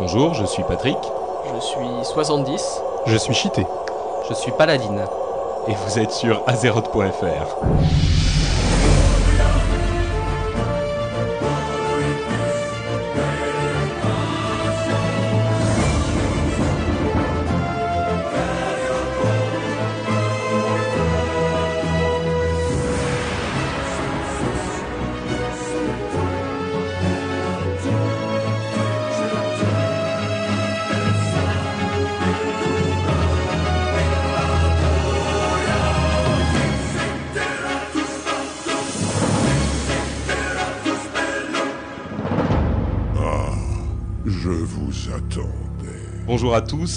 Bonjour, je suis Patrick. Je suis 70. Je suis cheaté. Je suis Paladine. Et vous êtes sur azeroth.fr.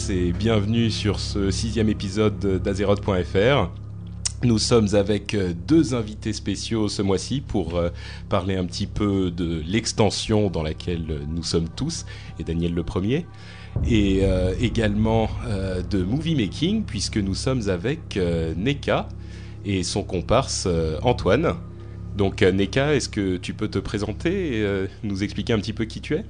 et bienvenue sur ce sixième épisode d'Azeroth.fr. Nous sommes avec euh, deux invités spéciaux ce mois-ci pour euh, parler un petit peu de l'extension dans laquelle nous sommes tous, et Daniel le premier, et euh, également euh, de movie making puisque nous sommes avec euh, Neka et son comparse euh, Antoine. Donc euh, Neka, est-ce que tu peux te présenter et euh, nous expliquer un petit peu qui tu es?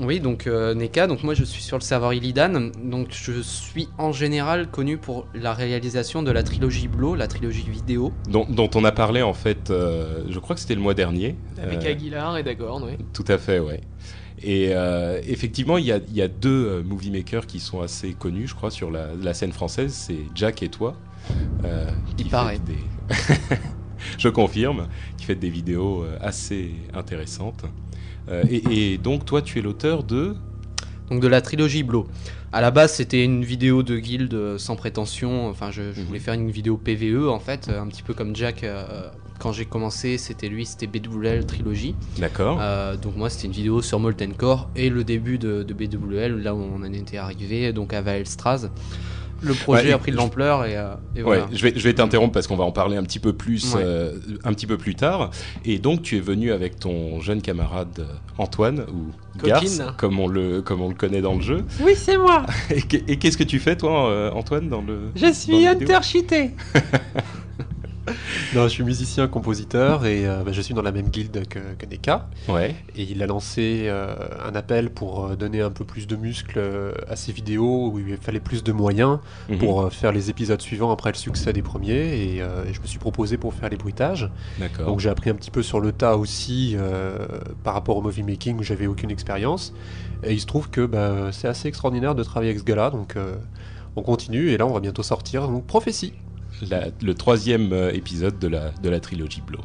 Oui, donc euh, Neka, donc moi je suis sur le serveur Illidan, donc je suis en général connu pour la réalisation de la trilogie Blo, la trilogie vidéo. dont, dont on a parlé en fait, euh, je crois que c'était le mois dernier. Avec Euh, Aguilar et Dagorn, oui. Tout à fait, ouais. Et euh, effectivement, il y a, il y a deux euh, movie makers qui sont assez connus, je crois, sur la, la scène française. C'est Jack et toi. euh, Il qui paraît. Des... je confirme, qui fait des vidéos assez intéressantes. Euh, et, et donc, toi, tu es l'auteur de. Donc de la trilogie Blo. À la base, c'était une vidéo de guild euh, sans prétention. Enfin, je, je Mhm. voulais faire une vidéo PVE en fait, euh, un petit peu comme Jack. quand j'ai commencé, c'était lui, c'était BWL trilogie. D'accord. Euh, donc moi, c'était une vidéo sur Molten Core et le début de, de BWL, là où on en était arrivé, donc à Vaelstraz. Le projet Ouais, a pris de l'ampleur et, euh, et Ouais, voilà. je vais, je vais t'interrompre parce qu'on va en parler un petit peu plus, Ouais. euh, un petit peu plus tard. Et donc, tu es venu avec ton jeune camarade euh, Antoine ou Coquine. Garce, comme on le, comme on le connaît dans le jeu. Oui, c'est moi. Et, que- et qu'est-ce que tu fais, toi, Antoine, dans le Je suis Hunter Cheaté. non, je suis musicien, compositeur et euh, bah, je suis dans la même guilde que, que Neka. Ouais. Et il a lancé euh, un appel pour euh, donner un peu plus de muscles à ses vidéos où il fallait plus de moyens Mhm. pour faire les épisodes suivants après le succès des premiers. Et, euh, et je me suis proposé pour faire les bruitages. D'accord. Donc j'ai appris un petit peu sur le tas aussi par rapport au movie making où j'avais aucune expérience. Et il se trouve que bah, c'est assez extraordinaire de travailler avec ce gars-là. Donc on continue et là on va bientôt sortir. Donc prophétie. La- le troisième euh, épisode de la, de la trilogie Blow.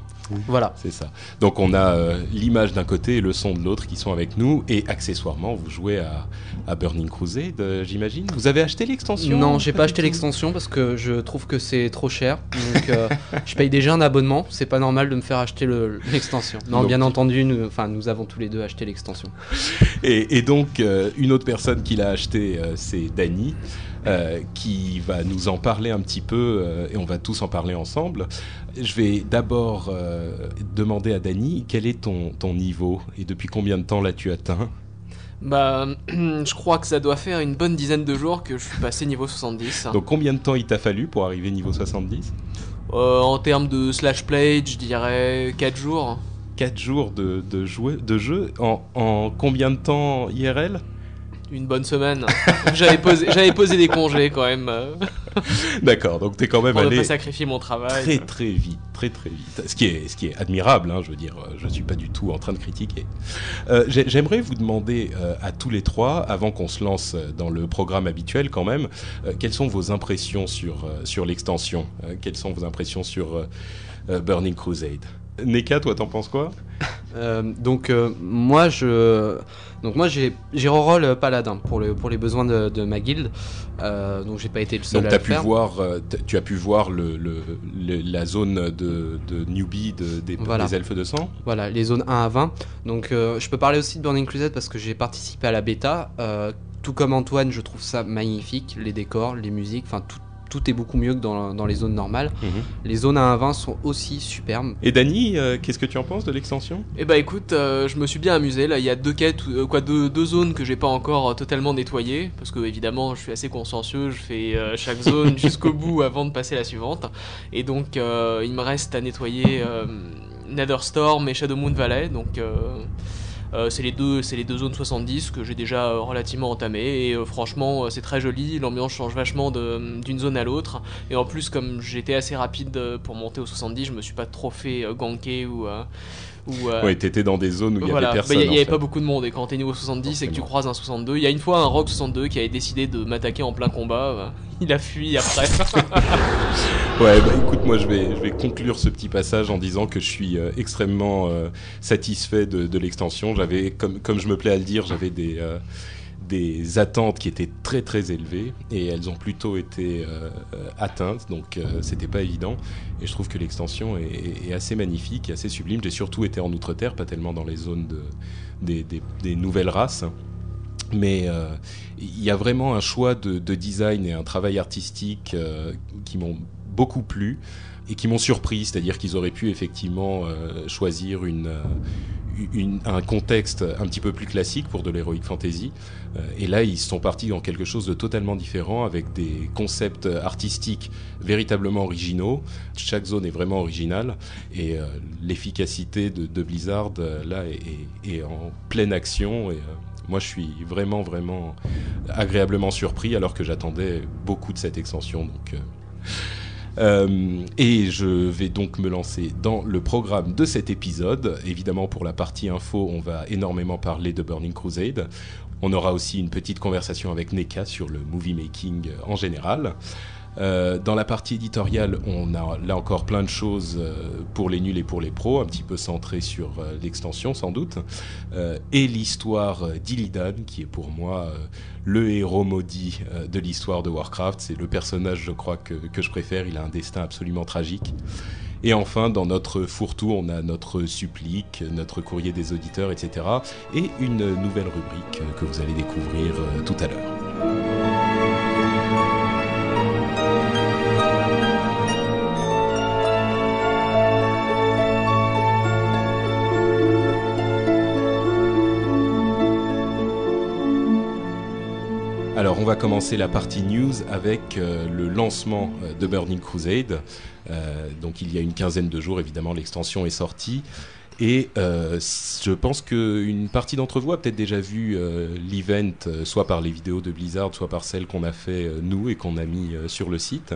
Voilà. C'est ça. Donc, on a euh, l'image d'un côté et le son de l'autre qui sont avec nous. Et accessoirement, vous jouez à, à Burning Crusade, euh, j'imagine. Vous avez acheté l'extension? Non, j'ai pas acheté l'extension parce que je trouve que c'est trop cher. Donc, euh, je paye déjà un abonnement. C'est pas normal de me faire acheter le- l'extension. Non, Donc- bien entendu, nous, enfin, nous avons tous les deux acheté l'extension. Et, et donc, euh, une autre personne qui l'a acheté, euh, c'est Dany, euh, qui va nous en parler un petit peu, euh, et on va tous en parler ensemble. Je vais d'abord euh, demander à Dany, quel est ton, ton niveau, et depuis combien de temps l'as-tu atteint Bah, je crois que ça doit faire une bonne dizaine de jours que je suis passé niveau 70. Donc, combien de temps il t'a fallu pour arriver niveau 70 Euh, en termes de slash play, je dirais 4 jours. 4 jours de, de, jouer, de jeu en, en combien de temps IRL Une bonne semaine. J'avais posé, j'avais posé des congés quand même. D'accord, donc t'es quand même pour ne allé pas sacrifier mon travail. très très vite, très très vite. Ce qui est, ce qui est admirable, hein, je veux dire, je suis pas du tout en train de critiquer. Euh, j'ai- J'aimerais vous demander euh, à tous les trois, avant qu'on se lance euh, dans le programme habituel quand même, euh, quelles sont vos impressions sur, sur l'extension Quelles sont vos impressions sur Burning Crusade? Neka, toi t'en penses quoi? Euh, donc euh, moi je donc moi j'ai j'ai reroll euh, paladin pour le pour les besoins de, de ma guilde. Euh, donc j'ai pas été le seul Donc à t'as le pu faire. voir, euh, tu as pu voir le, le- le- la zone de, de newbie de- des, Voilà. des elfes de sang? Voilà les zones 1 à 20 donc euh, je peux parler aussi de Burning Crusade parce que j'ai participé à la bêta. Euh, tout comme Antoine je trouve ça magnifique. Les décors les musiques enfin tout tout est beaucoup mieux que dans, dans les zones normales. Les zones à 1-20 sont aussi superbes. Et Dany, euh, qu'est-ce que tu en penses de l'extension? Eh bah écoute, euh, je me suis bien amusé. Là, il y a deux quêtes, euh, quoi, deux, deux zones que j'ai pas encore totalement nettoyées, parce que évidemment, je suis assez consciencieux. Je fais euh, chaque zone jusqu'au bout avant de passer à la suivante. Et donc, euh, il me reste à nettoyer euh, Netherstorm et Shadowmoon Valley. Donc, euh, c'est les deux, c'est les deux zones 70 que j'ai déjà euh, relativement entamées et euh, franchement c'est très joli. L'ambiance change vachement d'une zone à l'autre et en plus comme j'étais assez rapide pour monter au 70, je me suis pas trop fait ganker ou ou euh, Ouais, t'étais dans des zones où il y voilà, avait Bah, personne. il y, en avait fait. pas beaucoup de monde et quand t'es niveau 70 et que tu Forcément. croises un 62, il y a une fois un Rock 62 qui avait décidé de m'attaquer en plein combat, euh, il a fui après. Ouais, bah écoute, moi je vais, je vais conclure ce petit passage en disant que je suis euh, extrêmement euh, satisfait de, de l'extension. J'avais, comme, comme je me plais à le dire, j'avais des, des attentes qui étaient très très élevées et elles ont plutôt été euh, atteintes, donc euh, c'était pas évident. Et je trouve que l'extension est, assez magnifique, et assez sublime. J'ai surtout été en Outre-Terre, pas tellement dans les zones de, des, nouvelles races. Mais euh, il y a vraiment un choix de, de design et un travail artistique qui m'ont beaucoup plu et qui m'ont surpris. C'est-à-dire qu'ils auraient pu effectivement choisir une, un contexte un petit peu plus classique pour de l'heroic fantasy. Euh, et là, ils sont partis dans quelque chose de totalement différent avec des concepts artistiques véritablement originaux. Chaque zone est vraiment originale et euh, l'efficacité de, Blizzard euh, là est, est- en pleine action. Et, moi, je suis vraiment, vraiment agréablement surpris alors que j'attendais beaucoup de cette extension. Donc, euh, et je vais donc me lancer dans le programme de cet épisode. Évidemment, pour la partie info, on va énormément parler de Burning Crusade. On aura aussi une petite conversation avec Neka sur le movie making en général. Euh, dans la partie éditoriale, on a là encore plein de choses euh, pour les nuls et pour les pros, un petit peu centré sur euh, l'extension sans doute, et l'histoire d'Illidan, qui est pour moi le héros maudit de l'histoire de Warcraft. C'est le personnage, je crois, que, que je préfère. Il a un destin absolument tragique. Et enfin, dans notre fourre-tout, on a notre supplique, notre courrier des auditeurs, etc. Et une nouvelle rubrique que vous allez découvrir tout à l'heure. Va commencer la partie news avec euh, le lancement euh, de Burning Crusade. Euh, donc, il y a une quinzaine de jours, évidemment, l'extension est sortie. Et je pense qu'une partie d'entre vous a peut-être déjà vu l'event, soit par les vidéos de Blizzard, soit par celles qu'on a fait nous et qu'on a mis sur le site.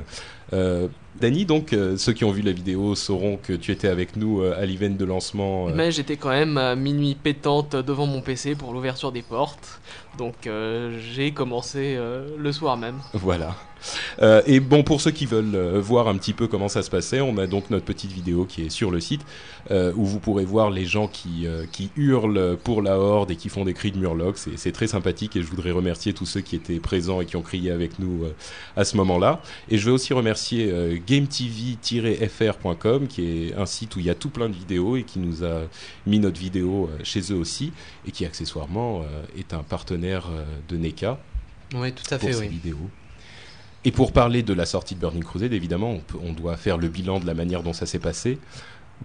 Dany, donc, euh, ceux qui ont vu la vidéo sauront que tu étais avec nous euh, à l'event de lancement. euh, Mais j'étais quand même à minuit pétante devant mon PC pour l'ouverture des portes, donc j'ai commencé le soir même. Voilà. Et bon, pour ceux qui veulent voir un petit peu comment ça se passait, on a donc notre petite vidéo qui est sur le site où vous pourrez voir les gens qui, qui hurlent pour la horde et qui font des cris de murloc. C'est très sympathique et je voudrais remercier tous ceux qui étaient présents et qui ont crié avec nous à ce moment-là. Et je veux aussi remercier gametv-fr.com qui est un site où il y a tout plein de vidéos et qui nous a mis notre vidéo euh, chez eux aussi et qui accessoirement euh, est un partenaire euh, de NECA Oui, tout à pour fait, ces oui. vidéos. Et pour parler de la sortie de Burning Crusade, évidemment, on, peut- on doit faire le bilan de la manière dont ça s'est passé.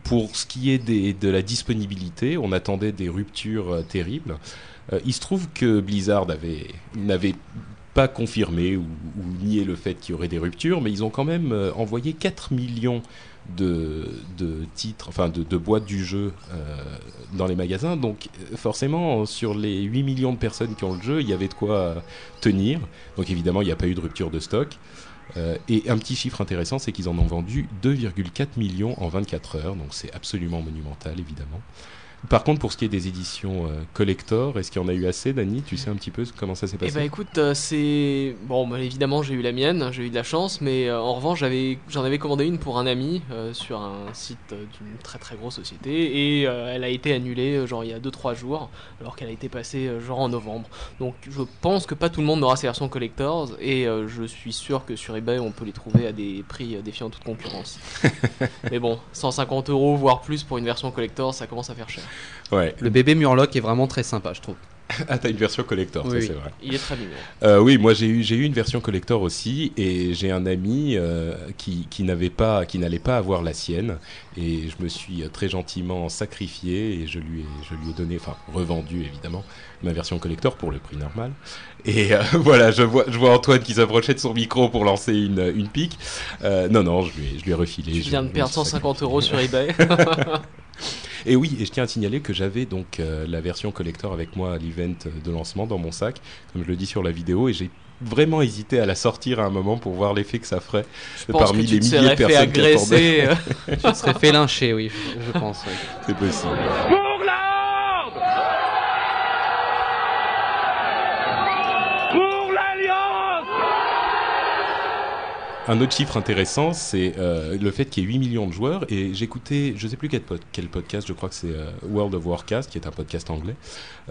Pour ce qui est des- de la disponibilité, on attendait des ruptures euh, terribles. Euh, il se trouve que Blizzard avait- n'avait pas confirmé ou, ou nié le fait qu'il y aurait des ruptures, mais ils ont quand même euh, envoyé 4 millions de, de titres, enfin de, boîtes du jeu euh, dans les magasins. Donc euh, forcément, sur les 8 millions de personnes qui ont le jeu, il y avait de quoi tenir. Donc évidemment, il n'y a pas eu de rupture de stock. Et un petit chiffre intéressant, c'est qu'ils en ont vendu 2,4 millions en 24 heures. Donc c'est absolument monumental, évidemment. Par contre, pour ce qui est des éditions euh, collector, est-ce qu'il y en a eu assez, Dany? Tu sais un petit peu comment ça s'est passé? Bah écoute, euh, c'est bon, bah, évidemment j'ai eu la mienne, j'ai eu de la chance, mais euh, en revanche j'avais, j'en avais commandé une pour un ami euh, sur un site d'une très très grosse société et elle a été annulée genre il y a 2-3 jours alors qu'elle a été passée genre en novembre. Donc je pense que pas tout le monde aura ces versions collectors et je suis sûr que sur eBay on peut les trouver à des prix défiant toute concurrence. mais bon, 150 euros voire plus pour une version collector, ça commence à faire cher. Ouais. Le bébé Murloc est vraiment très sympa, je trouve. Ah, t'as une version collector, ça Oui, c'est vrai. Il est très mignon. Euh, oui, moi j'ai eu j'ai eu une version collector aussi et j'ai un ami euh, qui qui n'avait pas qui n'allait pas avoir la sienne et je me suis très gentiment sacrifié et je lui ai je lui ai donné enfin revendu évidemment ma version collector pour le prix normal. Et euh, voilà je vois je vois Antoine qui s'approchait de son micro pour lancer une une pique. Euh, non non je lui ai, je lui ai refilé. Tu je- viens de perdre suis 150 euros sur eBay. Et oui, et je tiens à signaler que j'avais donc euh, la version collector avec moi à l'event de lancement dans mon sac, comme je le dis sur la vidéo, et j'ai vraiment hésité à la sortir à un moment pour voir l'effet que ça ferait Je pense parmi que tu les te milliers de fait personnes qui attendaient. agresser. euh, Je serais fait lyncher, oui, je je pense. oui. C'est possible. Pour la Horde Pour l'Alliance Un autre chiffre intéressant, c'est euh, le fait qu'il y ait 8 millions de joueurs. Et j'écoutais, je sais plus quel, pod- quel podcast, je crois que c'est euh, World of Warcast, qui est un podcast anglais,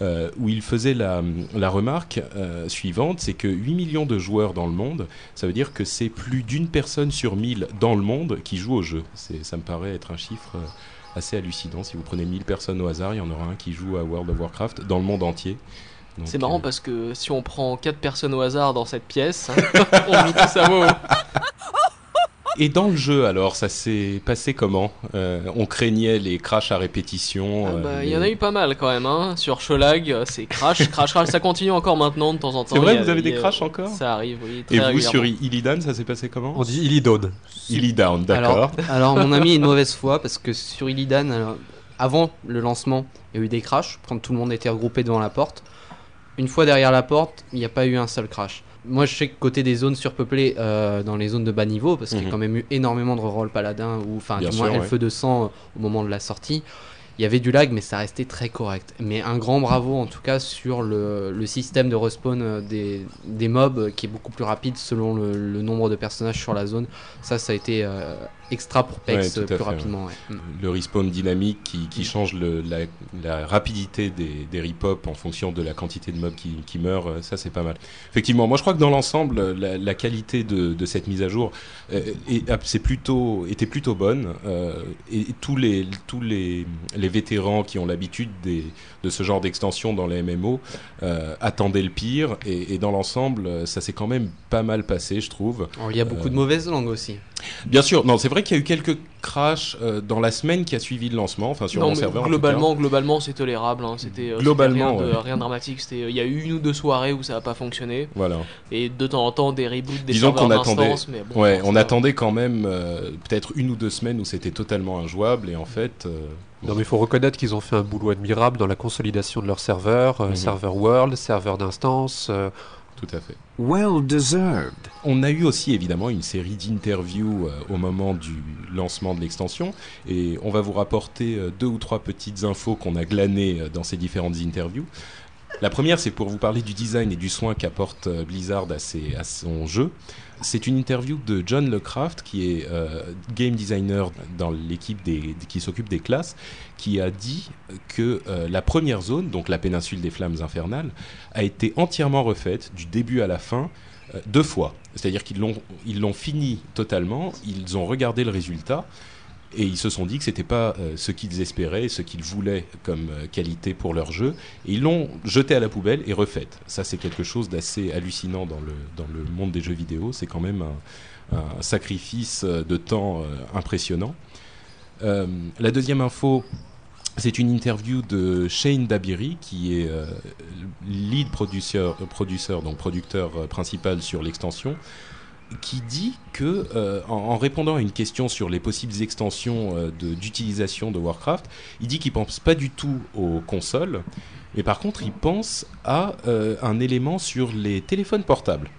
euh, où il faisait la, la remarque suivante, c'est que 8 millions de joueurs dans le monde, ça veut dire que c'est plus d'une personne sur 1000 dans le monde qui joue au jeu. Ça me paraît être un chiffre assez hallucinant. Si vous prenez 1000 personnes au hasard, il y en aura un qui joue à World of Warcraft dans le monde entier. Donc, C'est marrant euh, parce que si on prend 4 personnes au hasard dans cette pièce, on joue tous à WoW. Et dans le jeu, alors, ça s'est passé comment? Euh, On craignait les crashs à répétition. Ah euh, bah, Il y les- en a eu pas mal quand même. Hein. Sur Sholag, c'est crash, crash, crash. Ça continue encore maintenant de temps en temps. C'est vrai, a- vous avez des crashs encore? Ça arrive, oui. Très Et vous, sur Illidan, ça s'est passé comment? On dit. Illidan, Alors, d'accord. alors, mon ami est une mauvaise foi parce que sur Illidan, alors, avant le lancement, il y a eu des crashs quand tout le monde était regroupé devant la porte. Une fois derrière la porte, il n'y a pas eu un seul crash. Moi, je sais que côté des zones surpeuplées, euh, dans les zones de bas niveau, parce qu'il y Mhm. a quand même eu énormément de reroll paladin ou enfin du moins sûr, ouais. Elfe de sang euh, au moment de la sortie. Il y avait du lag, mais ça restait très correct. Mais un grand bravo en tout cas sur le, le système de respawn euh, des, des mobs qui est beaucoup plus rapide selon le, le nombre de personnages sur la zone. Ça, ça a été euh, extra pour PEX Ouais, euh, plus fait, rapidement. ouais. Mm. Le respawn dynamique qui, qui change le- la, la rapidité des, des rip-hop en fonction de la quantité de mobs qui, qui meurent, euh, ça c'est pas mal. Effectivement, moi je crois que dans l'ensemble, la, la qualité de, de cette mise à jour euh, est- a- c'est plutôt, était plutôt bonne. euh, et, tous, les, tous les, les vétérans qui ont l'habitude de ce genre d'extension dans les MMO euh, attendaient le pire. Et, et dans l'ensemble, ça s'est quand même pas mal passé, je trouve. Alors, il y a beaucoup de mauvaises langues aussi. Bien sûr, non, c'est vrai qu'il y a eu quelques crashs euh, dans la semaine qui a suivi le lancement, enfin sur Non, mon serveur. en tout globalement, globalement, c'est tolérable. hein. C'était euh, Globalement, rien, de, ouais. rien de dramatique. C'était, euh, il y a eu une ou deux soirées où ça n'a pas fonctionné. Voilà. et de temps en temps des reboots, des Disons serveurs qu'on attendait- d'instance, mais bon, Ouais, on attendait quand même euh, peut-être une ou deux semaines où c'était totalement injouable et en fait. euh, Non, mais il faut reconnaître qu'ils ont fait un boulot admirable dans la consolidation de leurs serveurs, euh, Mhm. serveur world, serveur d'instance. euh, tout à fait. Well deserved. On a eu aussi évidemment une série d'interviews euh, au moment du lancement de l'extension et on va vous rapporter euh, deux ou trois petites infos qu'on a glanées euh, dans ces différentes interviews. La première, c'est pour vous parler du design et du soin qu'apporte Blizzard à, ses- à son jeu. C'est une interview de John Lecraft, qui est euh, game designer dans l'équipe qui s'occupe des classes, qui a dit que euh, la première zone, donc la péninsule des flammes infernales, a été entièrement refaite du début à la fin euh, deux fois. C'est-à-dire qu'ils l'ont ils l'ont fini totalement, ils ont regardé le résultat et ils se sont dit que c'était pas euh, ce qu'ils espéraient, ce qu'ils voulaient comme euh, qualité pour leur jeu, et ils l'ont jeté à la poubelle et refaite. Ça, c'est quelque chose d'assez hallucinant dans le, dans le monde des jeux vidéo. C'est quand même un, sacrifice euh, de temps impressionnant. La deuxième info, c'est une interview de Shane Dabiri, qui est lead producer, producer, donc producteur principal sur l'extension, qui dit que, euh, en, en répondant à une question sur les possibles extensions euh, de- d'utilisation de, Warcraft, il dit qu'il pense pas du tout aux consoles, mais par contre il pense à euh, un élément sur les téléphones portables.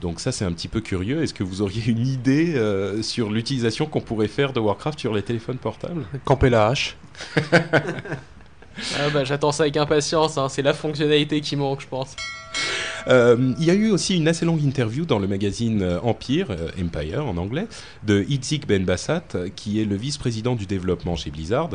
Donc ça c'est un petit peu curieux. Est-ce que vous auriez une idée euh, sur l'utilisation qu'on pourrait faire de Warcraft sur les téléphones portables? Camper la hache. Ah bah, j'attends ça avec impatience. hein. C'est la fonctionnalité qui manque, je pense. Euh, il y a eu aussi une assez longue interview dans le magazine euh, Empire, euh, Empire en anglais, de Itzik Ben Bassat, qui est le vice-président du développement chez Blizzard,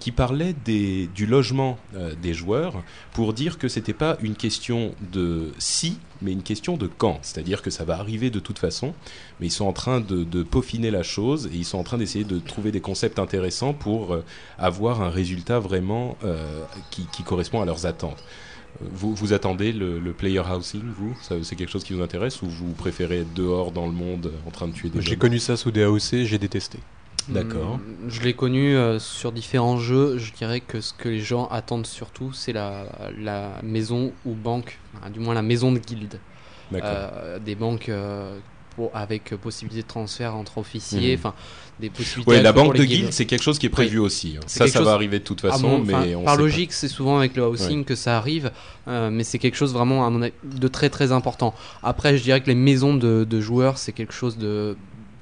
qui parlait du logement des joueurs pour dire que c'était pas une question de si, mais une question de quand. C'est-à-dire que ça va arriver de toute façon, mais ils sont en train de, peaufiner la chose et ils sont en train d'essayer de trouver des concepts intéressants pour avoir un résultat vraiment qui correspond à leurs attentes. Vous, vous attendez le, le player housing, vous? C'est quelque chose qui vous intéresse ou vous préférez être dehors dans le monde euh, en train de tuer des J'ai gens connu ça sous des AOC, j'ai détesté. D'accord. Mm, Je l'ai connu euh, sur différents jeux. Je dirais que ce que les gens attendent surtout, c'est la, la maison ou banque, du moins la maison de guilde. D'accord. Euh, des banques euh, pour, avec euh, possibilité de transfert entre officiers, Mhm. enfin des possibilités. Ouais, la banque de guildes. c'est quelque chose qui est prévu aussi. hein. Ça, ça chose- va arriver de toute façon, mon- mais on par sait logique, c'est souvent avec le housing que ça arrive, euh, mais c'est quelque chose vraiment à mon avis, de très très important. Après, je dirais que les maisons de, de joueurs, c'est quelque chose de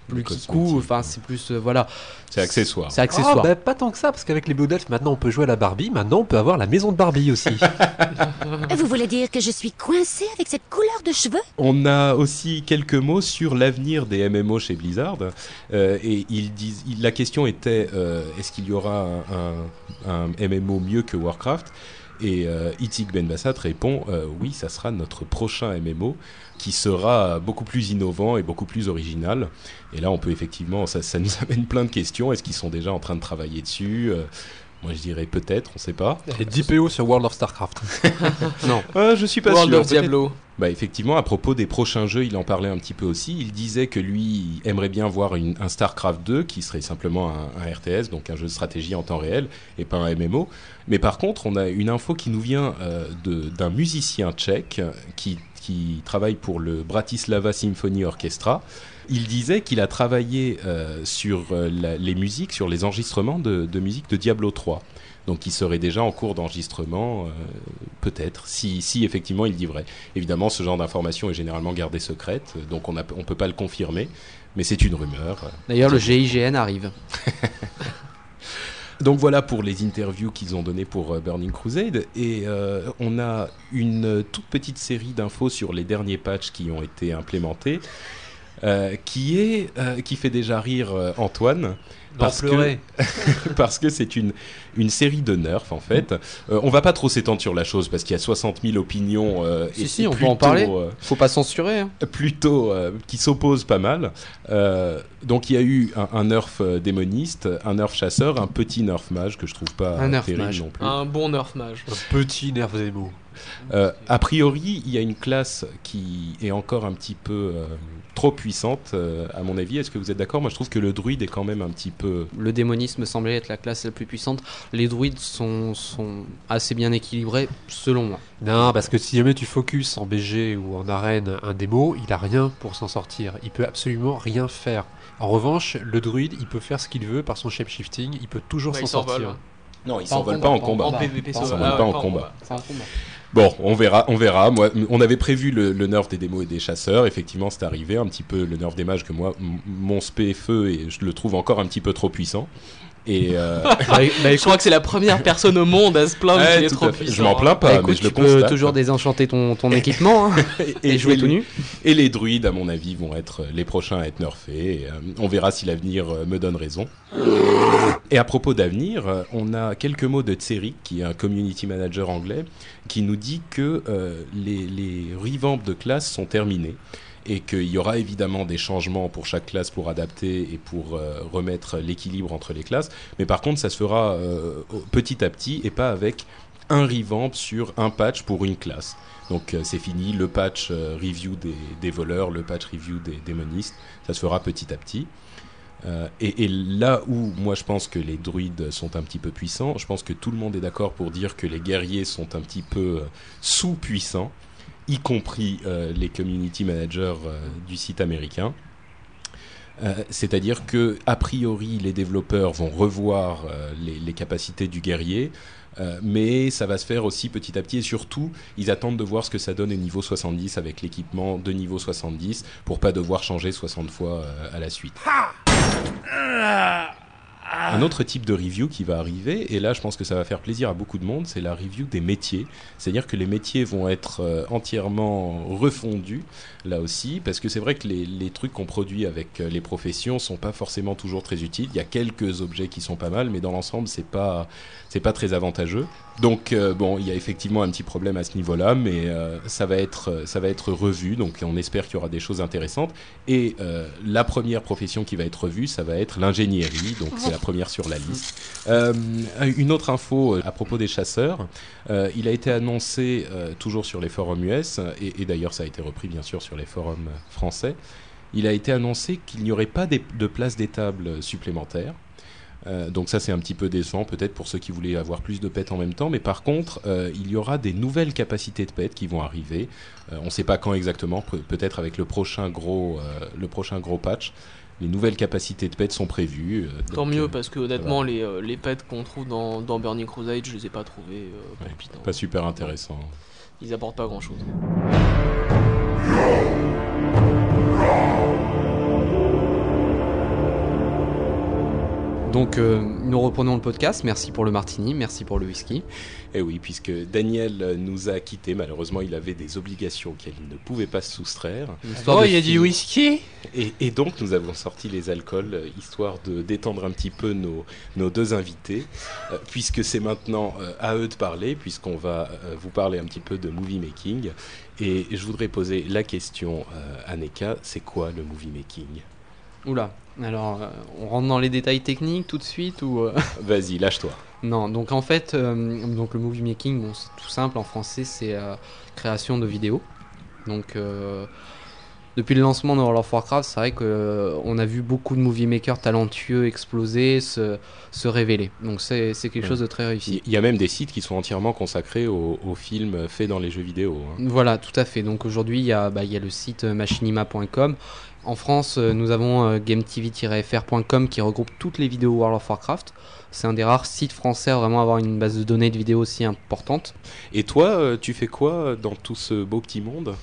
plus qui coûte, enfin c'est plus euh, voilà, C'est accessoire. c'est accessoire. Bah, pas tant que ça, parce qu'avec les Blue Delph, maintenant on peut jouer à la Barbie, maintenant on peut avoir la maison de Barbie aussi. Vous voulez dire que je suis coincée avec cette couleur de cheveux? On a aussi quelques mots sur l'avenir des MMO chez Blizzard. Euh, et ils disent, il- la question était euh, est-ce qu'il y aura un, un- un MMO mieux que Warcraft? Et euh, Itik Benbassat répond euh, oui, ça sera notre prochain MMO qui sera beaucoup plus innovant et beaucoup plus original. Et là, on peut effectivement, ça, nous amène plein de questions. Est-ce qu'ils sont déjà en train de travailler dessus? Euh, Moi, je dirais peut-être, on sait pas. Et 10 PO sur World of Starcraft. non, Euh, je suis pas World sûr. of peut-être- Diablo. Bah effectivement, à propos des prochains jeux, il en parlait un petit peu aussi. Il disait que lui il aimerait bien voir une- un StarCraft 2 qui serait simplement un, un RTS, donc un jeu de stratégie en temps réel et pas un MMO. Mais par contre, on a une info qui nous vient euh, de- d'un musicien tchèque qui, qui travaille pour le Bratislava Symphony Orchestra. Il disait qu'il a travaillé euh, sur euh, la- les musiques, sur les enregistrements de, de musique de Diablo 3. Donc il serait déjà en cours d'enregistrement, euh, peut-être, si, si effectivement il dit vrai. Évidemment, ce genre d'information est généralement gardée secrète, donc on ne on peut pas le confirmer, mais c'est une rumeur. d'ailleurs le GIGN arrive. Donc voilà pour les interviews qu'ils ont données pour Burning Crusade. Et euh, on a une toute petite série d'infos sur les derniers patchs qui ont été implémentés, euh, qui, est, euh, qui fait déjà rire euh, Antoine. Parce que- parce que c'est une, une série de nerfs en fait. Euh, on va pas trop s'étendre sur la chose parce qu'il y a 60 000 opinions euh, Si, et si, et on peut en parler. euh, Faut pas censurer. hein. plutôt euh, qui s'opposent pas mal. Euh, donc il y a eu un, un nerf démoniste, un nerf chasseur, un petit nerf mage que je trouve pas Un nerf terrible mage. non plus. Un bon nerf mage. Un petit nerf Zemo. Euh, a priori, il y a une classe qui est encore un petit peu euh, trop puissante, euh, à mon avis. Est-ce que vous êtes d'accord? Moi, je trouve que le druide est quand même un petit peu. Le démonisme semblait être la classe la plus puissante. Les druides sont, sont assez bien équilibrés selon moi. Non, parce que si jamais tu focus en BG ou en arène un démo, il a rien pour s'en sortir. Il peut absolument rien faire. En revanche, le druide, il peut faire ce qu'il veut par son shapeshifting, il peut toujours Bah, s'en il s'envole. sortir. Non, ils Pas en s'envolent combat, pas en pas en combat. En Bah, PVP pas en combat. Bon, on verra, on verra. Moi, on avait prévu le, nerf des démos et des chasseurs. Effectivement, c'est arrivé un petit peu le nerf des mages que moi, mon spé feu et je le trouve encore un petit peu trop puissant. Et euh, Je crois que c'est la première personne au monde à se plaindre ouais, qu'il est tout trop puissant. je m'en plains pas, Bah, mais écoute, je le tu peux constate. toujours désenchanter ton, ton équipement hein, et, jouer et tout les- nu. Et les druides, à mon avis, vont être les prochains à être nerfés. Et, euh, on verra si l'avenir euh, me donne raison. Et à propos d'avenir, euh, on a quelques mots de Tseric, qui est un community manager anglais, qui nous dit que euh, les, les revamps de classe sont terminés et qu'il y aura évidemment des changements pour chaque classe pour adapter et pour euh, remettre l'équilibre entre les classes. Mais par contre, ça se fera euh, petit à petit et pas avec un revamp sur un patch pour une classe. Donc euh, c'est fini, le patch review des, voleurs, le patch review des démonistes, ça se fera petit à petit. Et, là où moi je pense que les druides sont un petit peu puissants, je pense que tout le monde est d'accord pour dire que les guerriers sont un petit peu sous-puissants, y compris euh, les community managers euh, du site américain. Euh, C'est-à-dire que a priori les développeurs vont revoir les, capacités du guerrier, mais ça va se faire aussi petit à petit et surtout ils attendent de voir ce que ça donne au niveau 70 avec l'équipement de niveau 70 pour pas devoir changer 60 fois à la suite. Un autre type de review qui va arriver, et là je pense que ça va faire plaisir à beaucoup de monde, c'est la review des métiers. C'est-à-dire que les métiers vont être euh, entièrement refondus, là aussi, parce que c'est vrai que les, les trucs qu'on produit avec euh, les professions sont pas forcément toujours très utiles. Il y a quelques objets qui sont pas mal, mais dans l'ensemble c'est pas c'est pas très avantageux. Donc euh, bon, il y a effectivement un petit problème à ce niveau-là, mais euh, ça va être euh, ça va être revu. Donc on espère qu'il y aura des choses intéressantes. Et la première profession qui va être revue, ça va être l'ingénierie. Donc c'est la première sur la liste. Une autre info à propos des chasseurs. Il a été annoncé toujours sur les forums US et, d'ailleurs ça a été repris bien sûr sur les forums français. Il a été annoncé qu'il n'y aurait pas des- de place d'étable supplémentaires. Euh, donc ça c'est un petit peu décevant peut-être pour ceux qui voulaient avoir plus de pets en même temps, mais par contre euh, il y aura des nouvelles capacités de pets qui vont arriver. Euh, on ne sait pas quand exactement, pe- peut-être avec le prochain gros, le prochain gros patch. Les nouvelles capacités de pets sont prévues. Tant mieux parce que honnêtement les, les pets qu'on trouve dans, dans Burning Crusade je les ai pas trouvés Ouais, pas super intéressant. Ils apportent pas grand chose. Donc euh, nous reprenons le podcast. Merci pour le martini, merci pour le whisky. Et Eh oui, puisque Daniel nous a quittés, malheureusement il avait des obligations auxquelles il ne pouvait pas se soustraire. Oh il y a du whisky Et, et donc nous avons sorti les alcools, euh, histoire de détendre un petit peu nos, nos deux invités, euh, puisque c'est maintenant euh, à eux de parler, puisqu'on va vous parler un petit peu de movie making. Et je voudrais poser la question à Neka, c'est quoi le movie making? Oula. Alors euh, on rentre dans les détails techniques tout de suite ou euh, Vas-y, lâche-toi. Non, donc en fait, euh, donc le movie making, bon, c'est tout simple en français, c'est euh, création de vidéos. Donc euh, depuis le lancement de World of Warcraft, c'est vrai que euh, on a vu beaucoup de movie makers talentueux exploser, se, se révéler. Donc c'est c'est quelque Ouais. chose de très réussi. Il y a même des sites qui sont entièrement consacrés aux, aux films faits dans les jeux vidéo. hein. Voilà, tout à fait. Donc aujourd'hui, il y, a, bah, il y a le site machinima.com. En France, euh, nous avons euh, gametv-fr.com qui regroupe toutes les vidéos World of Warcraft. C'est un des rares sites français à vraiment avoir une base de données de vidéos aussi importante. Et toi, euh, tu fais quoi dans tout ce beau petit monde?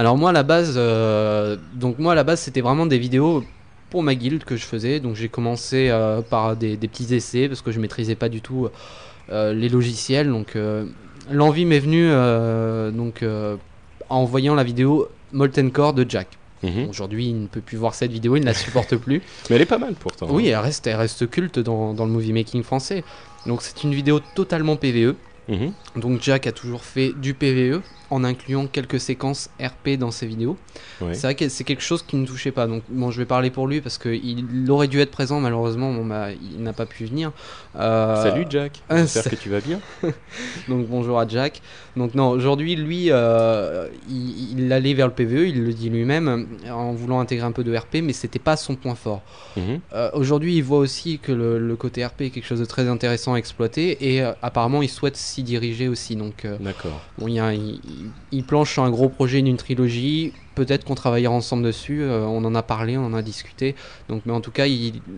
Alors moi à la base, euh, donc moi à la base c'était vraiment des vidéos pour ma guilde que je faisais. Donc j'ai commencé euh, par des, des petits essais parce que je maîtrisais pas du tout euh, les logiciels. Donc l'envie m'est venue donc en voyant la vidéo Molten Core de Jack. Mhm. Aujourd'hui il ne peut plus voir cette vidéo, il ne la supporte plus. Mais elle est pas mal pourtant. Oui, elle reste, elle reste culte dans, dans le movie making français. Donc c'est une vidéo totalement PVE. Mhm. Donc Jack a toujours fait du PVE en incluant quelques séquences RP dans ses vidéos. Ouais. C'est vrai que c'est quelque chose qui ne touchait pas. Donc bon, je vais parler pour lui parce qu'il aurait dû être présent. Malheureusement, bon, bah, il n'a pas pu venir. Euh, Salut Jack, j'espère que tu vas bien. Donc bonjour à Jack. Donc non, aujourd'hui, lui, euh, il, il allait vers le PVE. Il le dit lui-même en voulant intégrer un peu de RP, mais c'était pas son point fort. Mhm. Euh, Aujourd'hui, il voit aussi que le, le côté RP est quelque chose de très intéressant à exploiter et apparemment, il souhaite s'y diriger aussi. Donc D'accord. Bon, il, y a- il- il planche sur un gros projet d'une trilogie. Peut-être qu'on travaillera ensemble dessus. euh, on en a parlé, on en a discuté. Donc, mais en tout cas,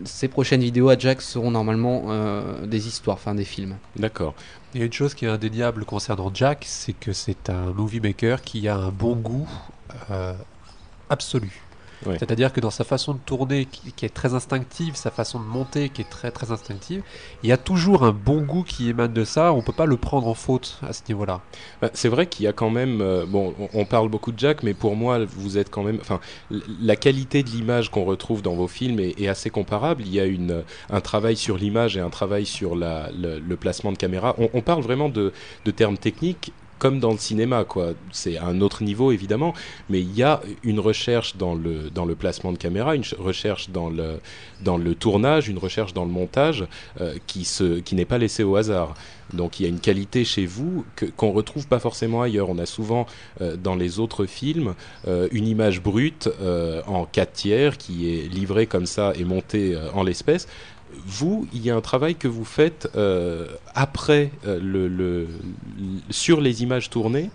ses prochaines vidéos à Jack seront normalement euh, des histoires, enfin des films. D'accord. Il y a une chose qui est indéniable concernant Jack, c'est que c'est un movie maker qui a un bon goût euh, absolu. C'est-à-dire que dans sa façon de tourner, qui, qui est très instinctive, sa façon de monter, qui est très très instinctive, il y a toujours un bon goût qui émane de ça. On peut pas le prendre en faute à ce niveau-là. Bah, c'est vrai qu'il y a quand même. euh, bon, on, on parle beaucoup de Jack, mais pour moi, vous êtes quand même. Enfin, la qualité de l'image qu'on retrouve dans vos films est, est assez comparable. Il y a une, un travail sur l'image et un travail sur la, le, le placement de caméra. On, on parle vraiment de, de termes techniques. Comme dans le cinéma, quoi. C'est un autre niveau évidemment, mais il y a une recherche dans le dans le placement de caméra, une ch- recherche dans le dans le tournage, une recherche dans le montage euh, qui qui n'est pas laissée au hasard. Donc il y a une qualité chez vous qu'on retrouve pas forcément ailleurs. On a souvent euh, dans les autres films euh, une image brute en 4 tiers qui est livrée comme ça et montée en l'espèce. Vous, il y a un travail que vous faites euh, après euh, le, sur les images tournées.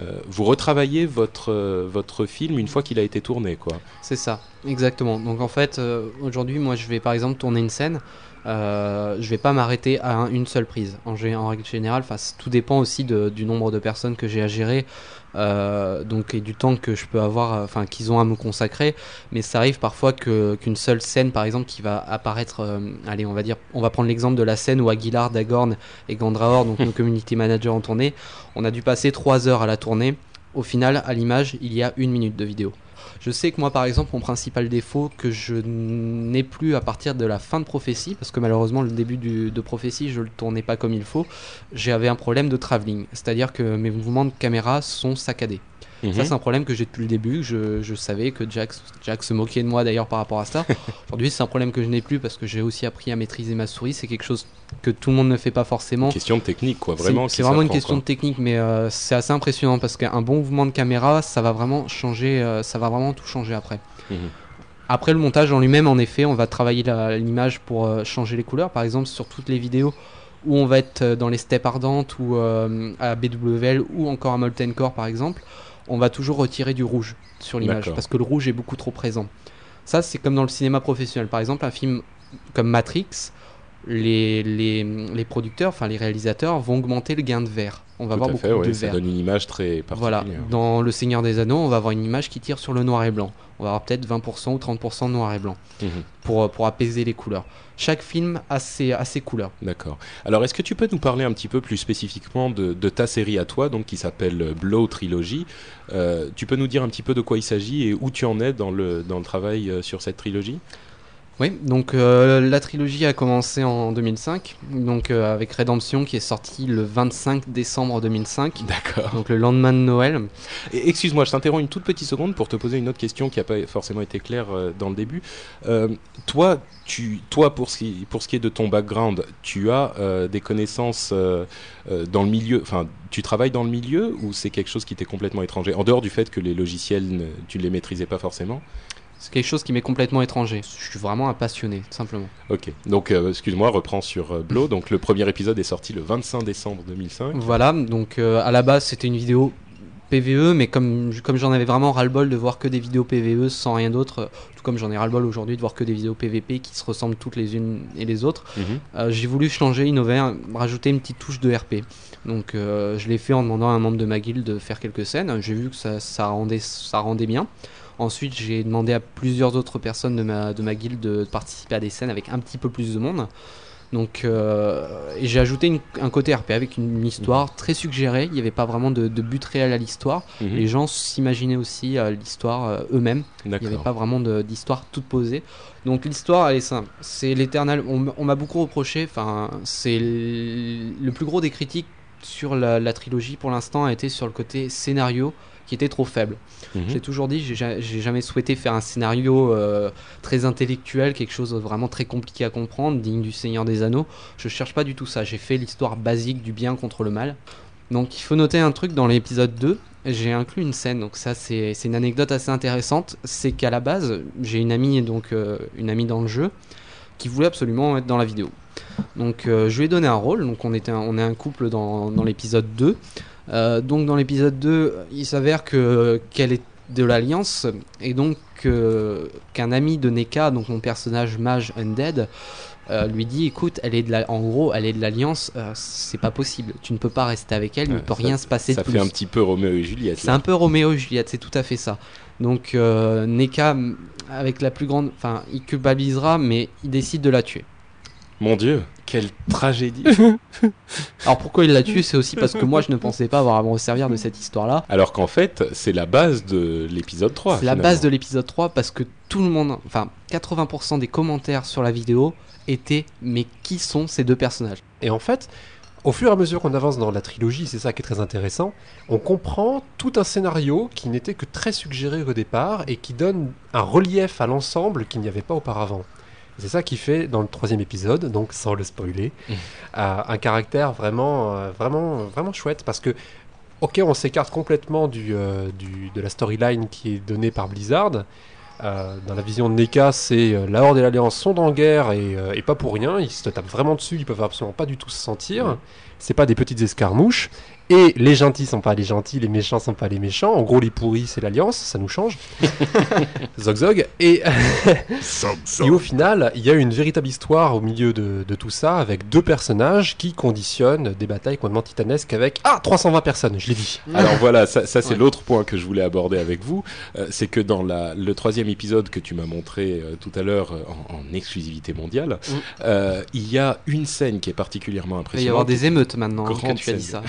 Euh, vous retravaillez votre votre film une fois qu'il a été tourné, quoi. C'est ça, exactement. Donc en fait, aujourd'hui, moi, je vais par exemple tourner une scène. Euh, je vais pas m'arrêter à un- une seule prise. En, règle générale, tout dépend aussi du nombre de personnes que j'ai à gérer, euh, donc et du temps que je peux avoir, euh, enfin qu'ils ont à me consacrer. Mais ça arrive parfois que qu'une seule scène, par exemple, qui va apparaître. euh, allez, on va dire, on va prendre l'exemple de la scène où Aguilar, Dagorn et Gandraor, donc nos community managers, ont tourné. On a dû passer trois heures à la tournée. Au final, à l'image, il y a une minute de vidéo. Je sais que moi, par exemple, mon principal défaut que je n'ai plus à partir de la fin de prophétie, parce que malheureusement, le début de prophétie, je le tournais pas comme il faut, j'avais un problème de travelling. C'est-à-dire que mes mouvements de caméra sont saccadés. Ça, c'est un problème que j'ai depuis le début. Je, je savais que Jack, Jack se moquait de moi d'ailleurs par rapport à ça. Aujourd'hui, c'est un problème que je n'ai plus parce que j'ai aussi appris à maîtriser ma souris. C'est quelque chose que tout le monde ne fait pas forcément. Une question de technique, quoi. C'est- Vraiment. C'est vraiment une question quoi. de technique, mais euh, c'est assez impressionnant parce qu'un bon mouvement de caméra, ça va vraiment changer, euh, ça va vraiment tout changer après. Mhm. Après le montage en lui-même, en effet, on va travailler l'image pour euh, changer les couleurs. Par exemple, sur toutes les vidéos où on va être dans les steppes ardentes ou à BWL ou encore à Molten Core par exemple, on va toujours retirer du rouge sur l'image parce que le rouge est beaucoup trop présent. Ça, c'est comme dans le cinéma professionnel. Par exemple, un film comme Matrix, les, les, les producteurs, enfin les réalisateurs vont augmenter le gain de vert. On va Tout avoir à beaucoup fait, ouais, de ça vert. donne une image très particulière. Voilà, dans Le Seigneur des Anneaux, on va avoir une image qui tire sur le noir et blanc. On va avoir peut-être 20% ou 30% de noir et blanc Mhm. pour, pour apaiser les couleurs. Chaque film a ses, a couleurs. D'accord. Alors, est-ce que tu peux nous parler un petit peu plus spécifiquement de, de ta série à toi, donc qui s'appelle Blow Trilogy Euh, Tu peux nous dire un petit peu de quoi il s'agit et où tu en es dans le, dans le travail euh, sur cette trilogie? Oui, donc euh, la trilogie a commencé en 2005, donc euh, avec Redemption qui est sorti le 25 décembre 2005, D'accord. donc le lendemain de Noël. Excuse-moi, je t'interromps une toute petite seconde pour te poser une autre question qui n'a pas forcément été claire euh, dans le début. Toi, tu, toi pour, ce qui, pour ce qui est de ton background, tu as des connaissances dans le milieu, enfin, tu travailles dans le milieu ou c'est quelque chose qui t'est complètement étranger En dehors du fait que les logiciels, tu ne les maîtrisais pas forcément? C'est quelque chose qui m'est complètement étranger. Je suis vraiment un passionné, tout simplement. Ok, donc euh, excuse-moi, reprends sur euh, Blow. Donc le premier épisode est sorti le 25 décembre 2005. Voilà, donc euh, à la base c'était une vidéo PVE, mais comme, comme j'en avais vraiment ras-le-bol de voir que des vidéos PVE sans rien d'autre, euh, tout comme j'en ai ras-le-bol aujourd'hui de voir que des vidéos PVP qui se ressemblent toutes les unes et les autres, Mhm. euh, j'ai voulu changer, innover, rajouter une petite touche de RP. Donc euh, je l'ai fait en demandant à un membre de ma guilde de faire quelques scènes, j'ai vu que ça, ça, rendait, ça rendait bien. Ensuite, j'ai demandé à plusieurs autres personnes de ma, de ma guilde de participer à des scènes avec un petit peu plus de monde. Donc, euh, et j'ai ajouté une- un côté RP avec une histoire très suggérée. Il n'y avait pas vraiment de, de but réel à l'histoire. Mhm. Les gens s'imaginaient aussi euh, l'histoire euh, eux-mêmes. Il n'y avait pas vraiment d'histoire toute posée. Donc l'histoire, elle est simple. C'est l'éternel. On, m'a beaucoup reproché. Enfin, c'est le plus gros des critiques sur la, la trilogie pour l'instant a été sur le côté scénario qui était trop faible. Mhm. J'ai toujours dit, j'ai ja- j'ai jamais souhaité faire un scénario euh, très intellectuel, quelque chose de vraiment très compliqué à comprendre, digne du Seigneur des Anneaux. Je cherche pas du tout ça. J'ai fait l'histoire basique du bien contre le mal. Donc il faut noter un truc dans l'épisode 2. J'ai inclus une scène, donc ça c'est c'est une anecdote assez intéressante. C'est qu'à la base, j'ai une amie, donc euh, une amie dans le jeu, qui voulait absolument être dans la vidéo. Donc euh, je lui ai donné un rôle, donc on, était un- on est un couple dans, dans l'épisode 2. Euh, donc dans l'épisode 2, il s'avère que qu'elle est de l'Alliance et donc qu'un ami de Neka, donc mon personnage mage undead, euh, lui dit écoute, elle est de la, en gros, elle est de l'Alliance, euh, c'est pas possible, tu ne peux pas rester avec elle, il ne Ouais, peut ça- rien se passer Ça de fait plus. un petit peu Roméo et Juliette. C'est un peu Roméo et Juliette, c'est tout à fait ça. Donc euh, Neka, avec la plus grande, enfin, il culpabilisera, mais il décide de la tuer. Mon Dieu, quelle tragédie. Alors pourquoi il la tue C'est aussi parce que moi je ne pensais pas avoir à me resservir de cette histoire-là. Alors qu'en fait, c'est la base de l'épisode 3. C'est la base de l'épisode 3 parce que tout le monde, enfin 80% des commentaires sur la vidéo étaient mais qui sont ces deux personnages? Et en fait, au fur et à mesure qu'on avance dans la trilogie, c'est ça qui est très intéressant, on comprend tout un scénario qui n'était que très suggéré au départ et qui donne un relief à l'ensemble qu'il n'y avait pas auparavant. C'est ça qui fait dans le troisième épisode, donc sans le spoiler, Mmh. euh, un caractère vraiment, euh, vraiment, vraiment chouette parce que, ok, on s'écarte complètement du, euh, du- de la storyline qui est donnée par Blizzard. Dans la vision de NECA, c'est la Horde et l'Alliance sont en guerre et, et pas pour rien. Ils se tapent vraiment dessus, ils peuvent absolument pas du tout se sentir. Mhm. C'est pas des petites escarmouches. Et les gentils sont pas les gentils, les méchants sont pas les méchants. En gros, les pourris, c'est l'Alliance, ça nous change. zog zog. Et, au final, il y a une véritable histoire au milieu de, de tout ça avec deux personnages qui conditionnent des batailles complètement titanesques avec Ah 320 personnes, je l'ai dit. Alors voilà, ça, ça, c'est Ouais. l'autre point que je voulais aborder avec vous. Euh, c'est que dans la, le troisième épisode que tu m'as montré euh, tout à l'heure euh, en, en exclusivité mondiale, Mm. euh, il y a une scène qui est particulièrement Il va y impressionnante. avoir des émeutes maintenant quand tu as dit ça.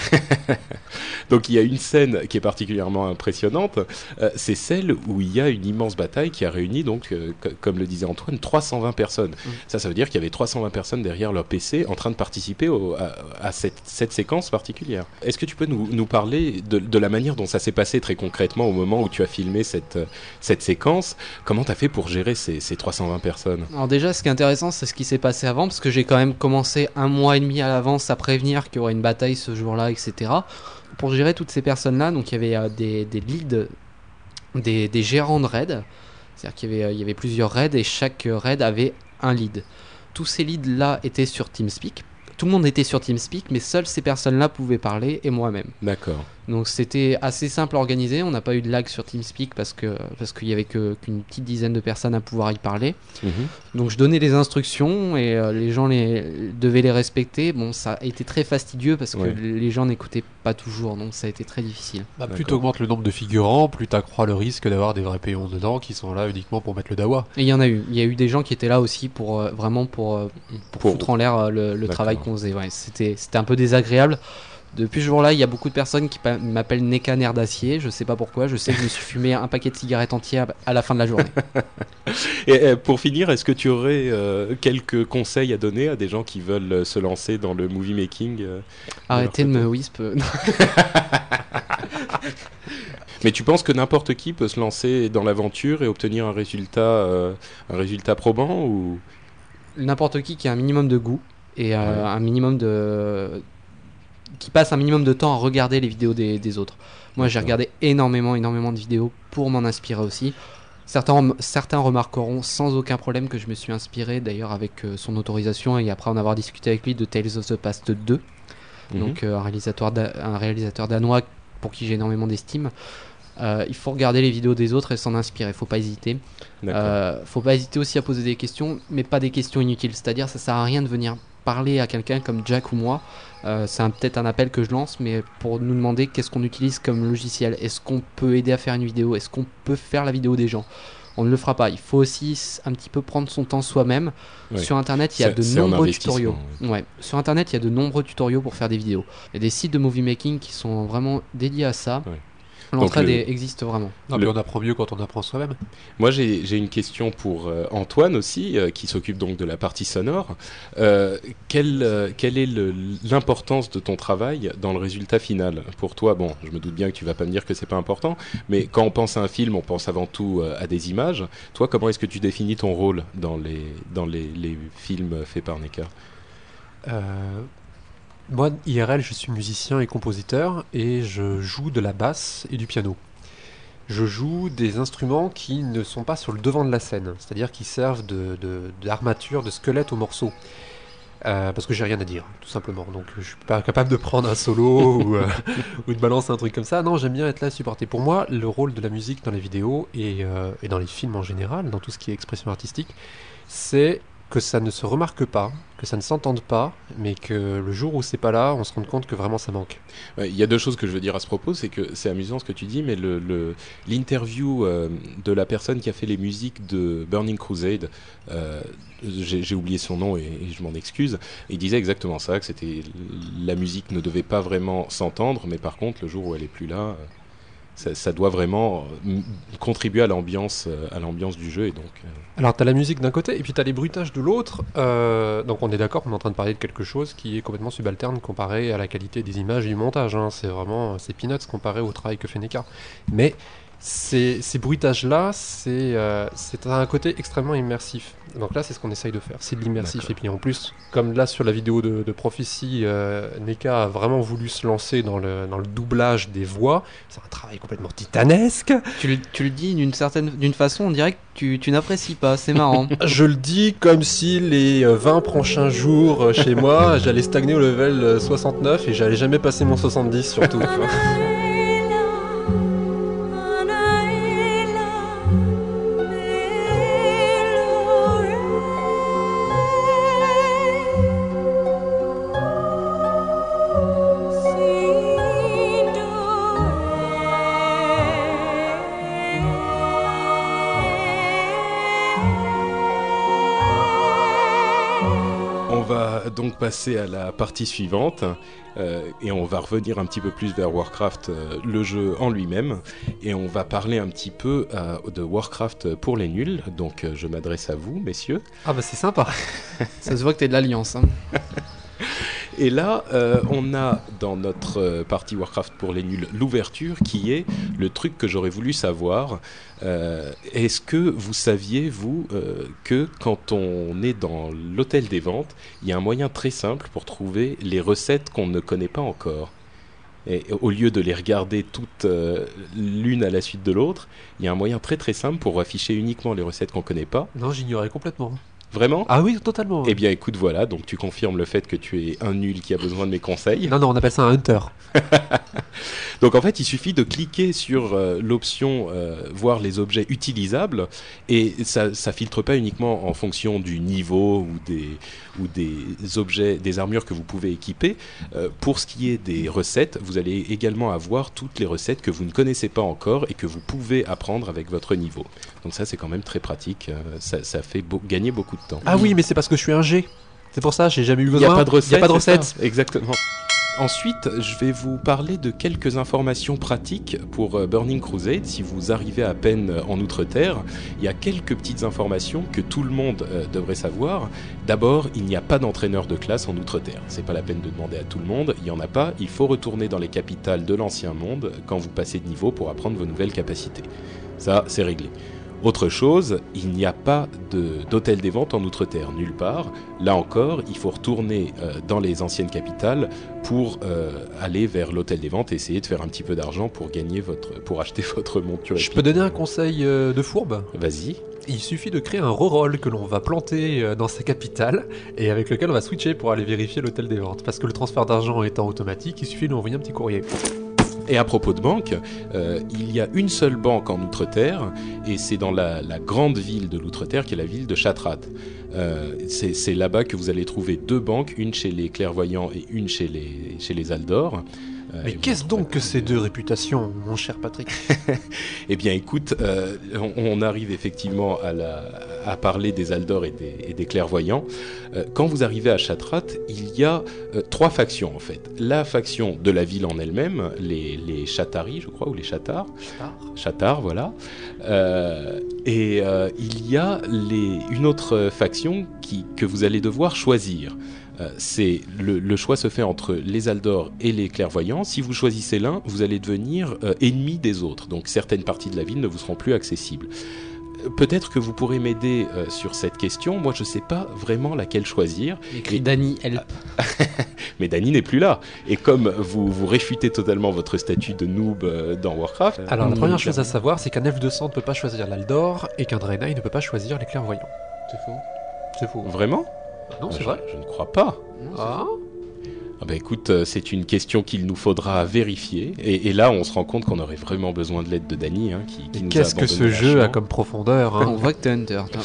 Donc il y a une scène qui est particulièrement impressionnante, euh, c'est celle où il y a une immense bataille qui a réuni donc, euh, co- comme le disait Antoine, 320 personnes. Mm. Ça, ça veut dire qu'il y avait 320 personnes derrière leur PC en train de participer au- à, à cette, cette séquence particulière. Est-ce que tu peux nous, nous parler de, de la manière dont ça s'est passé très concrètement au moment où tu as filmé cette, cette séquence? Comment tu as fait pour gérer ces, ces 320 personnes? Alors déjà, ce qui est intéressant, c'est ce qui s'est passé avant, parce que j'ai quand même commencé un mois et demi à l'avance à prévenir qu'il y aurait une bataille ce jour-là, etc. Pour gérer toutes ces personnes-là, donc il y avait euh, des, leads, des, gérants de raid, C'est-à-dire qu'il y il y avait plusieurs raids et chaque raid avait un lead. Tous ces leads-là étaient sur TeamSpeak. Tout le monde était sur TeamSpeak, mais seules ces personnes-là pouvaient parler et moi-même. D'accord. Donc c'était assez simple à organiser. On n'a pas eu de lag sur TeamSpeak parce que parce qu'il y avait qu'une petite dizaine de personnes à pouvoir y parler. Mhm. Donc je donnais les instructions et euh, les gens les, devaient les respecter. Bon, ça a été très fastidieux parce que Ouais. les gens n'écoutaient pas toujours, donc ça a été très difficile. Bah, plus tu augmentes le nombre de figurants, plus tu accrois le risque d'avoir des vrais péons dedans qui sont là uniquement pour mettre le dawa. Et il y en a eu. Il y a eu des gens qui étaient là aussi pour euh, vraiment pour, euh, pour, Pour- foutre en l'air euh, le, travail qu'on faisait. Ouais, c'était c'était un peu désagréable. Depuis ce jour-là, il y a beaucoup de personnes qui m'appellent Neka Nerf d'acier. Je sais pas pourquoi. Je sais que je me suis fumé un paquet de cigarettes entières à la fin de la journée. Et euh, pour finir, est-ce que tu aurais euh, quelques conseils à donner à des gens qui veulent euh, se lancer dans le movie making euh Arrêtez de me wisp. Mais tu penses que n'importe qui peut se lancer dans l'aventure et obtenir un résultat, euh, un résultat probant ou? N'importe qui qui a un minimum de goût et Ouais. un minimum de qui passe un minimum de temps à regarder les vidéos des, des autres. Moi, j'ai regardé énormément, énormément de vidéos pour m'en inspirer aussi. Certains, certains remarqueront sans aucun problème que je me suis inspiré, d'ailleurs avec euh, son autorisation et après en avoir discuté avec lui de Tales of the Past 2, Mhm. donc euh, un, réalisateur un réalisateur danois pour qui j'ai énormément d'estime. Euh, il faut regarder les vidéos des autres et s'en inspirer, faut pas hésiter. D'accord. Euh, faut pas hésiter aussi à poser des questions, mais pas des questions inutiles. C'est-à-dire, ça sert à rien de venir parler à quelqu'un comme Jack ou moi. Euh, c'est peut-être un appel que je lance, mais pour nous demander qu'est-ce qu'on utilise comme logiciel. Est-ce qu'on peut aider à faire une vidéo? Est-ce qu'on peut faire la vidéo des gens? On ne le fera pas. Il faut aussi un petit peu prendre son temps soi-même. Ouais. Sur Internet, il y a de nombreux tutoriaux. Ouais. Sur Internet, il y a de nombreux tutoriaux pour faire des vidéos. Il y a des sites de movie making qui sont vraiment dédiés à ça. Ouais. L'entraide le- existe vraiment. Non, Le- mais on apprend mieux quand on apprend soi-même. Moi, j'ai une question pour euh, Antoine aussi, euh, qui s'occupe donc de la partie sonore. Euh, quelle, euh, quelle est l'importance de ton travail dans le résultat final? Pour toi, bon, je me doute bien que tu vas pas me dire que c'est pas important, mais quand on pense à un film, on pense avant tout euh, à des images. Toi, comment est-ce que tu définis ton rôle dans les, dans les, les films faits par Neka Euh, moi, IRL, je suis musicien et compositeur et je joue de la basse et du piano. Je joue des instruments qui ne sont pas sur le devant de la scène, c'est-à-dire qui servent de- de- d'armature, de, squelette au morceau. Euh, parce que j'ai rien à dire, tout simplement. Donc je suis pas capable de prendre un solo ou, euh, ou de balancer un truc comme ça. Non, j'aime bien être là à supporter. Pour moi, le rôle de la musique dans les vidéos et, euh, et dans les films en général, dans tout ce qui est expression artistique, c'est que ça ne se remarque pas, que ça ne s'entende pas, mais que le jour où c'est pas là, on se rend compte que vraiment ça manque. Il y a deux choses que je veux dire à ce propos, c'est que c'est amusant ce que tu dis, mais l'interview euh, de la personne qui a fait les musiques de Burning Crusade, euh, j'ai oublié son nom et, je m'en excuse, il disait exactement ça, que la musique ne devait pas vraiment s'entendre, mais par contre le jour où elle est plus là, euh, ça, doit vraiment euh, contribuer à l'ambiance, euh, à l'ambiance du jeu et donc. euh, Alors t'as la musique d'un côté et puis t'as les bruitages de l'autre. Donc on est d'accord qu'on est en train de parler de quelque chose qui est complètement subalterne comparé à la qualité des images et du montage. hein. C'est vraiment c'est peanuts comparé au travail que fait Neka. Mais ces, ces bruitages-là, c'est euh, c'est un côté extrêmement immersif. Donc là, c'est ce qu'on essaye de faire, c'est de l'immersif. Et puis en plus, comme là sur la vidéo de, de Prophecy, euh, Neka a vraiment voulu se lancer dans le, dans le doublage des voix. C'est un travail complètement titanesque. Tu le, tu le dis d'une certaine d'une façon, on dirait que tu, tu n'apprécies pas, c'est marrant. Je le dis comme si les euh, 20 prochains jours euh, chez moi, j'allais stagner au level euh, 69 et j'allais jamais passer mon 70 surtout. donc passer à la partie suivante euh, et on va revenir un petit peu plus vers Warcraft, euh, le jeu en lui-même, et on va parler un petit peu euh, de Warcraft pour les nuls. Donc je m'adresse à vous, messieurs. Ah bah c'est sympa. Ça se voit que t'es de l'Alliance. hein. Et là, euh, on a dans notre euh, partie Warcraft pour les nuls l'ouverture qui est le truc que j'aurais voulu savoir. Euh, Est-ce que vous saviez, vous, que quand on est dans l'hôtel des ventes, il y a un moyen très simple pour trouver les recettes qu'on ne connaît pas encore? Et au lieu de les regarder toutes l'une à la suite de l'autre, il y a un moyen très très simple pour afficher uniquement les recettes qu'on connaît pas? Non, j'ignorais complètement. Vraiment Ah oui, totalement. Eh bien écoute, voilà, donc tu confirmes le fait que tu es un nul qui a besoin de mes conseils. Non, non, on appelle ça un hunter. Donc en fait, il suffit de cliquer sur euh, l'option euh, voir les objets utilisables et ça, ça filtre pas uniquement en fonction du niveau ou des, ou des objets, des armures que vous pouvez équiper. Euh, pour ce qui est des recettes, vous allez également avoir toutes les recettes que vous ne connaissez pas encore et que vous pouvez apprendre avec votre niveau. Donc ça, c'est quand même très pratique. euh, ça, ça fait beau- gagner beaucoup de temps. Ah oui, mais c'est parce que je suis un G. C'est pour ça, j'ai jamais eu Il besoin. n'y a pas de recette. Il y a pas de recette. Exactement. Ensuite, je vais vous parler de quelques informations pratiques pour euh, Burning Crusade. Si vous arrivez à peine euh, en Outre-Terre, il y a quelques petites informations que tout le monde euh, devrait savoir. D'abord, il n'y a pas d'entraîneur de classe en Outre-Terre. C'est pas la peine de demander à tout le monde. Il y en a pas. Il faut retourner dans les capitales de l'ancien monde quand vous passez de niveau pour apprendre vos nouvelles capacités. Ça, c'est réglé. Autre chose, il n'y a pas de- d'hôtel des ventes en Outre-Terre, nulle part. Là encore, il faut retourner euh, dans les anciennes capitales pour euh, aller vers l'hôtel des ventes et essayer de faire un petit peu d'argent pour gagner votre, pour acheter votre monture. Je peux donner un conseil euh, de fourbe? Vas-y. Il suffit de créer un reroll que l'on va planter dans sa capitale et avec lequel on va switcher pour aller vérifier l'hôtel des ventes. Parce que le transfert d'argent étant automatique, il suffit de lui envoyer un petit courrier. Et à propos de banque, euh, il y a une seule banque en Outre-Terre, et c'est dans la, grande ville de l'Outre-Terre, qui est la ville de Chatrat. Euh, c'est là-bas que vous allez trouver deux banques, une chez les clairvoyants et une chez les, chez les Aldor. Euh, Mais qu'est-ce donc que ces deux réputations, mon cher Patrick? Eh bien, écoute, euh, on, on arrive effectivement à, la- à parler des Aldor et des, et des clairvoyants. Euh, quand vous arrivez à Chatrat, il y a euh, trois factions en fait. La faction de la ville en elle-même, les, les Chataris, je crois, ou les Chatars. Chatars, voilà. Et il y a les, une autre faction qui, que vous allez devoir choisir. Euh, c'est le, le choix se fait entre les Aldor et les clairvoyants. Si vous choisissez l'un, vous allez devenir euh, ennemi des autres. Donc certaines parties de la ville ne vous seront plus accessibles. Euh, Peut-être que vous pourrez m'aider euh, sur cette question. Moi, je ne sais pas vraiment laquelle choisir. Écrit Et- Danny Help. Mais Dany n'est plus là. Et comme vous, vous réfutez totalement votre statut de noob euh, dans Warcraft. Alors, la première chose à savoir, c'est qu'un elfe de sang ne peut pas choisir l'Aldor et qu'un Draenei ne peut pas choisir les clairvoyants. C'est faux. C'est faux. Vraiment? Non, c'est vrai Je ne crois pas. Ah Ah bah écoute, euh, c'est une question qu'il nous faudra vérifier. Et, et là, on se rend compte qu'on aurait vraiment besoin de l'aide de Dany, hein, qui, qui qu'est-ce que ce jeu a comme profondeur hein On voit que t'es Hunter. toi.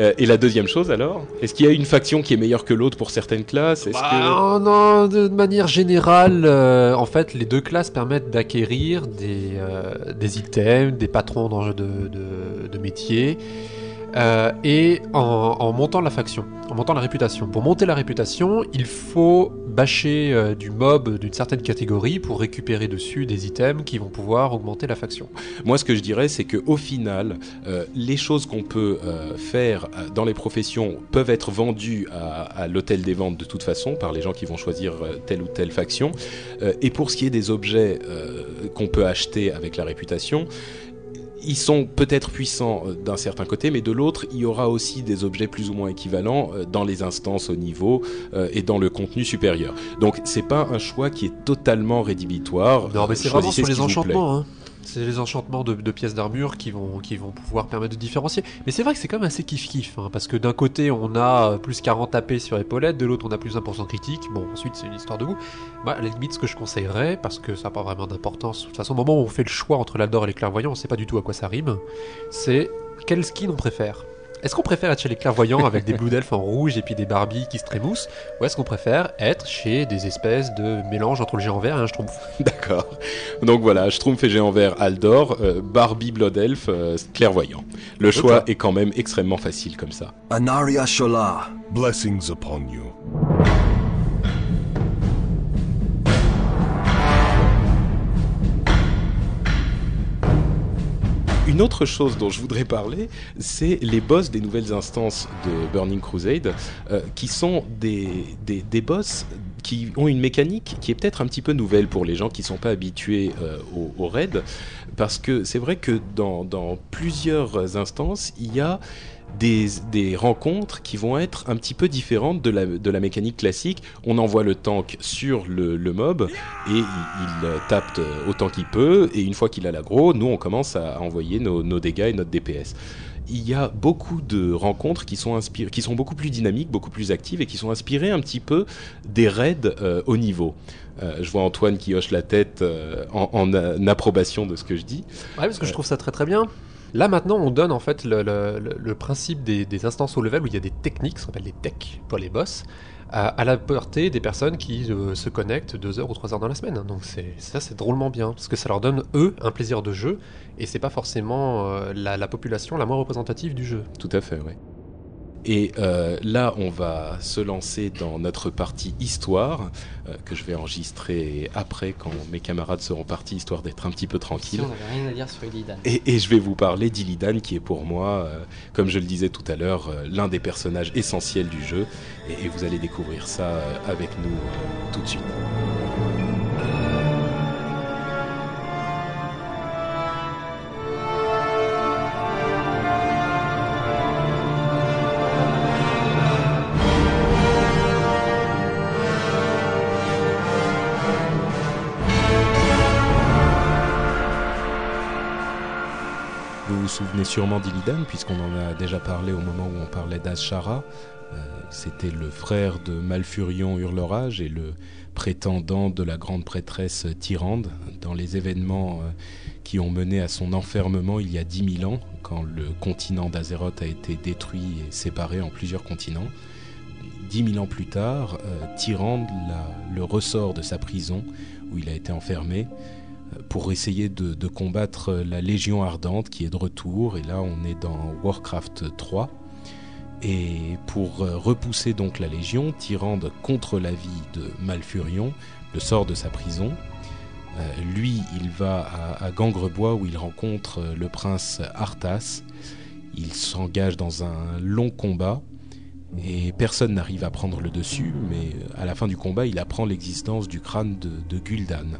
Euh, et la deuxième chose alors? Est-ce qu'il y a une faction qui est meilleure que l'autre pour certaines classes? Est-ce Bah, que... non, de manière générale, euh, en fait, les deux classes permettent d'acquérir des, euh, des items, des patrons d'enjeux de, de, de métier, euh, et en, montant la faction, en montant la réputation. Pour monter la réputation, il faut bâcher euh, du mob d'une certaine catégorie pour récupérer dessus des items qui vont pouvoir augmenter la faction. Moi, ce que je dirais, c'est que au final, euh, les choses qu'on peut faire dans les professions peuvent être vendues à, l'hôtel des ventes de toute façon par les gens qui vont choisir telle ou telle faction. Et pour ce qui est des objets qu'on peut acheter avec la réputation, ils sont peut-être puissants euh, d'un certain côté, mais de l'autre, il y aura aussi des objets plus ou moins équivalents euh, dans les instances au niveau euh, et dans le contenu supérieur. Donc, c'est pas un choix qui est totalement rédhibitoire. Non, mais c'est vraiment sur ce les enchantements. Hein. C'est les enchantements de, pièces d'armure qui vont, pouvoir permettre de différencier. Mais c'est vrai que c'est quand même assez kiff-kiff. hein, parce que d'un côté, on a euh, plus 40 AP sur épaulette, de l'autre, on a plus 1% critique. Bon, ensuite, c'est une histoire de goût. Moi, à la limite, ce que je conseillerais, parce que ça n'a pas vraiment d'importance, de toute façon, au moment où on fait le choix entre l'Aldor et les clairvoyants, on sait pas du tout à quoi ça rime, c'est quel skin on préfère. Est-ce qu'on préfère être chez les clairvoyants avec des Blue Elf en rouge et puis des Barbies qui se trémoussent Ou est-ce qu'on préfère être chez des espèces de mélange entre le géant vert et un schtroumpf? D'accord. Donc voilà, Schtroumpf et Géant Vert Aldor, euh, Barbie Blood Elf euh, clairvoyant. Le choix est quand même extrêmement facile comme ça. Anaria Shola. Blessings upon you. Une autre chose dont je voudrais parler, c'est les boss des nouvelles instances de Burning Crusade, euh, qui sont des, des, boss qui ont une mécanique qui est peut-être un petit peu nouvelle pour les gens qui ne sont pas habitués euh, au, au raid, parce que c'est vrai que dans plusieurs instances, il y a des, des, rencontres qui vont être un petit peu différentes de la, de la mécanique classique. On envoie le tank sur le, le mob et il, il, tape autant qu'il peut. Et une fois qu'il a l'aggro, nous on commence à envoyer nos, nos, dégâts et notre DPS. Il y a beaucoup de rencontres qui sont, qui sont beaucoup plus dynamiques, beaucoup plus actives et qui sont inspirées un petit peu des raids euh, au niveau. Euh, je vois Antoine qui hoche la tête euh, en, en, en, approbation de ce que je dis. Ouais, parce que je trouve ça très très bien. Là maintenant, on donne en fait le, principe des, instances au level où il y a des techniques, ce qu'on appelle les techs pour les boss, à, la portée des personnes qui euh, se connectent deux heures ou trois heures dans la semaine. Donc ça, c'est drôlement bien parce que ça leur donne eux un plaisir de jeu et c'est pas forcément euh, la, la, population la moins représentative du jeu. Tout à fait, oui. Et euh, là, on va se lancer dans notre partie histoire, euh, que je vais enregistrer après quand mes camarades seront partis, histoire d'être un petit peu tranquille. Si on n'avait rien à dire sur Illidan. Et, et, je vais vous parler d'Illidan, qui est pour moi, euh, comme je le disais tout à l'heure, l'un des personnages essentiels du jeu. Et, et, vous allez découvrir ça avec nous tout de suite. Sûrement d'Illidan, puisqu'on en a déjà parlé au moment où on parlait d'Ashara. Euh, C'était le frère de Malfurion Hurlerage et le prétendant de la grande prêtresse Tyrande dans les événements euh, qui ont mené à son enfermement il y a 10 000 ans, quand le continent d'Azeroth a été détruit et séparé en plusieurs continents. Dix mille ans plus tard, euh, Tyrande le ressort de sa prison où il a été enfermé pour essayer de, combattre la Légion Ardente qui est de retour. Et là, on est dans Warcraft 3. Et pour repousser donc la Légion, Tyrande contre l'avis de Malfurion, le sort de sa prison. Euh, lui, il va à, Gangrebois où il rencontre le prince Arthas. Il s'engage dans un long combat et personne n'arrive à prendre le dessus, mais à la fin du combat, il apprend l'existence du crâne de Gul'dan.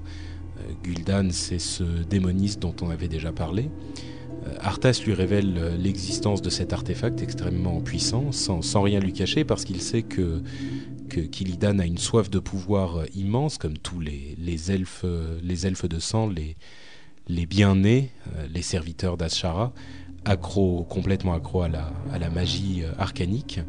Gul'dan, c'est ce démoniste dont on avait déjà parlé. Arthas lui révèle l'existence de cet artefact extrêmement puissant, sans, rien lui cacher, parce qu'il sait que, Killidan a une soif de pouvoir immense, comme tous les, elfes, les elfes de sang, les, les bien-nés, les serviteurs d'Ashara, accro, complètement accro à la magie arcanique.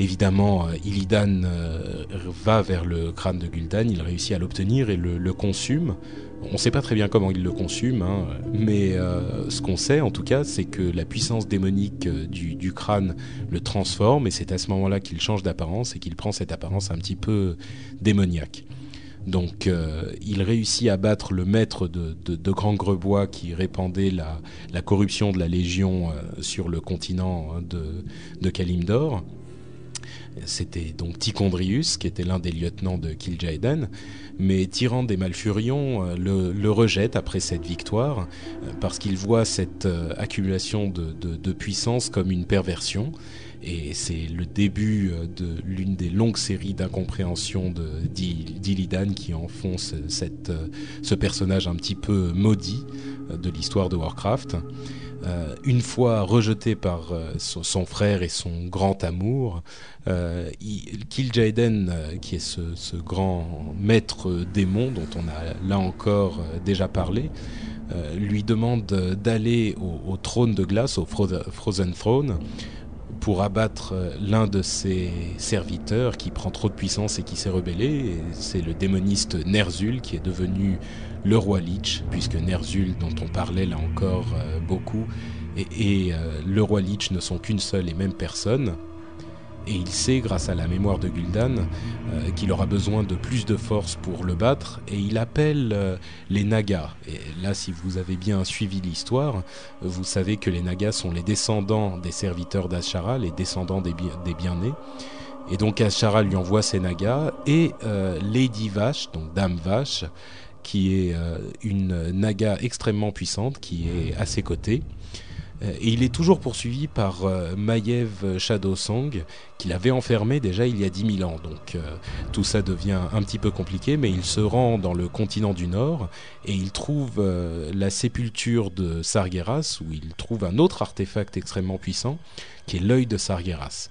Évidemment, Illidan euh, va vers le crâne de Gul'dan, il réussit à l'obtenir et le, le, consume. On ne sait pas très bien comment il le consume, hein, mais euh, ce qu'on sait en tout cas, c'est que la puissance démonique du, crâne le transforme et c'est à ce moment-là qu'il change d'apparence et qu'il prend cette apparence un petit peu démoniaque. Donc euh, il réussit à battre le maître de, Grand Grebois qui répandait la, corruption de la Légion euh, sur le continent de, de Kalimdor. C'était donc Tichondrius, qui était l'un des lieutenants de Kil'jaeden. Mais Tyrande et Malfurion euh, le, rejettent après cette victoire, euh, parce qu'ils voient cette euh, accumulation de, puissance comme une perversion. Et c'est le début de l'une des longues séries d'incompréhension d'Illidan qui enfonce ce personnage un petit peu maudit de l'histoire de Warcraft. Euh, une fois rejeté par euh, son, frère et son grand amour, euh, euh, qui est ce, grand maître démon dont on a là encore déjà parlé, lui demande d'aller au, trône de glace, au Frozen Throne, pour abattre l'un de ses serviteurs qui prend trop de puissance et qui s'est rebellé. C'est le démoniste Ner'zhul qui est devenu le roi Lich, puisque Ner'zhul, dont on parlait là encore euh, beaucoup, et, euh, le roi Lich ne sont qu'une seule et même personne. Et il sait, grâce à la mémoire de Gul'dan, euh, qu'il aura besoin de plus de force pour le battre, et il appelle les Nagas. Et là, si vous avez bien suivi l'histoire, vous savez que les Nagas sont les descendants des serviteurs d'Ashara, les descendants des, bi des bien-nés. Et donc Ashara lui envoie ses Nagas, et Lady Vache, donc Dame Vache, qui est euh, une naga extrêmement puissante, qui est à ses côtés. Euh, et il est toujours poursuivi par euh, Maiev Shadowsong, qu'il avait enfermé déjà il y a 10 000 ans. Donc tout ça devient un petit peu compliqué, mais il se rend dans le continent du Nord et il trouve la sépulture de Sargeras, où il trouve un autre artefact extrêmement puissant, qui est l'œil de Sargeras.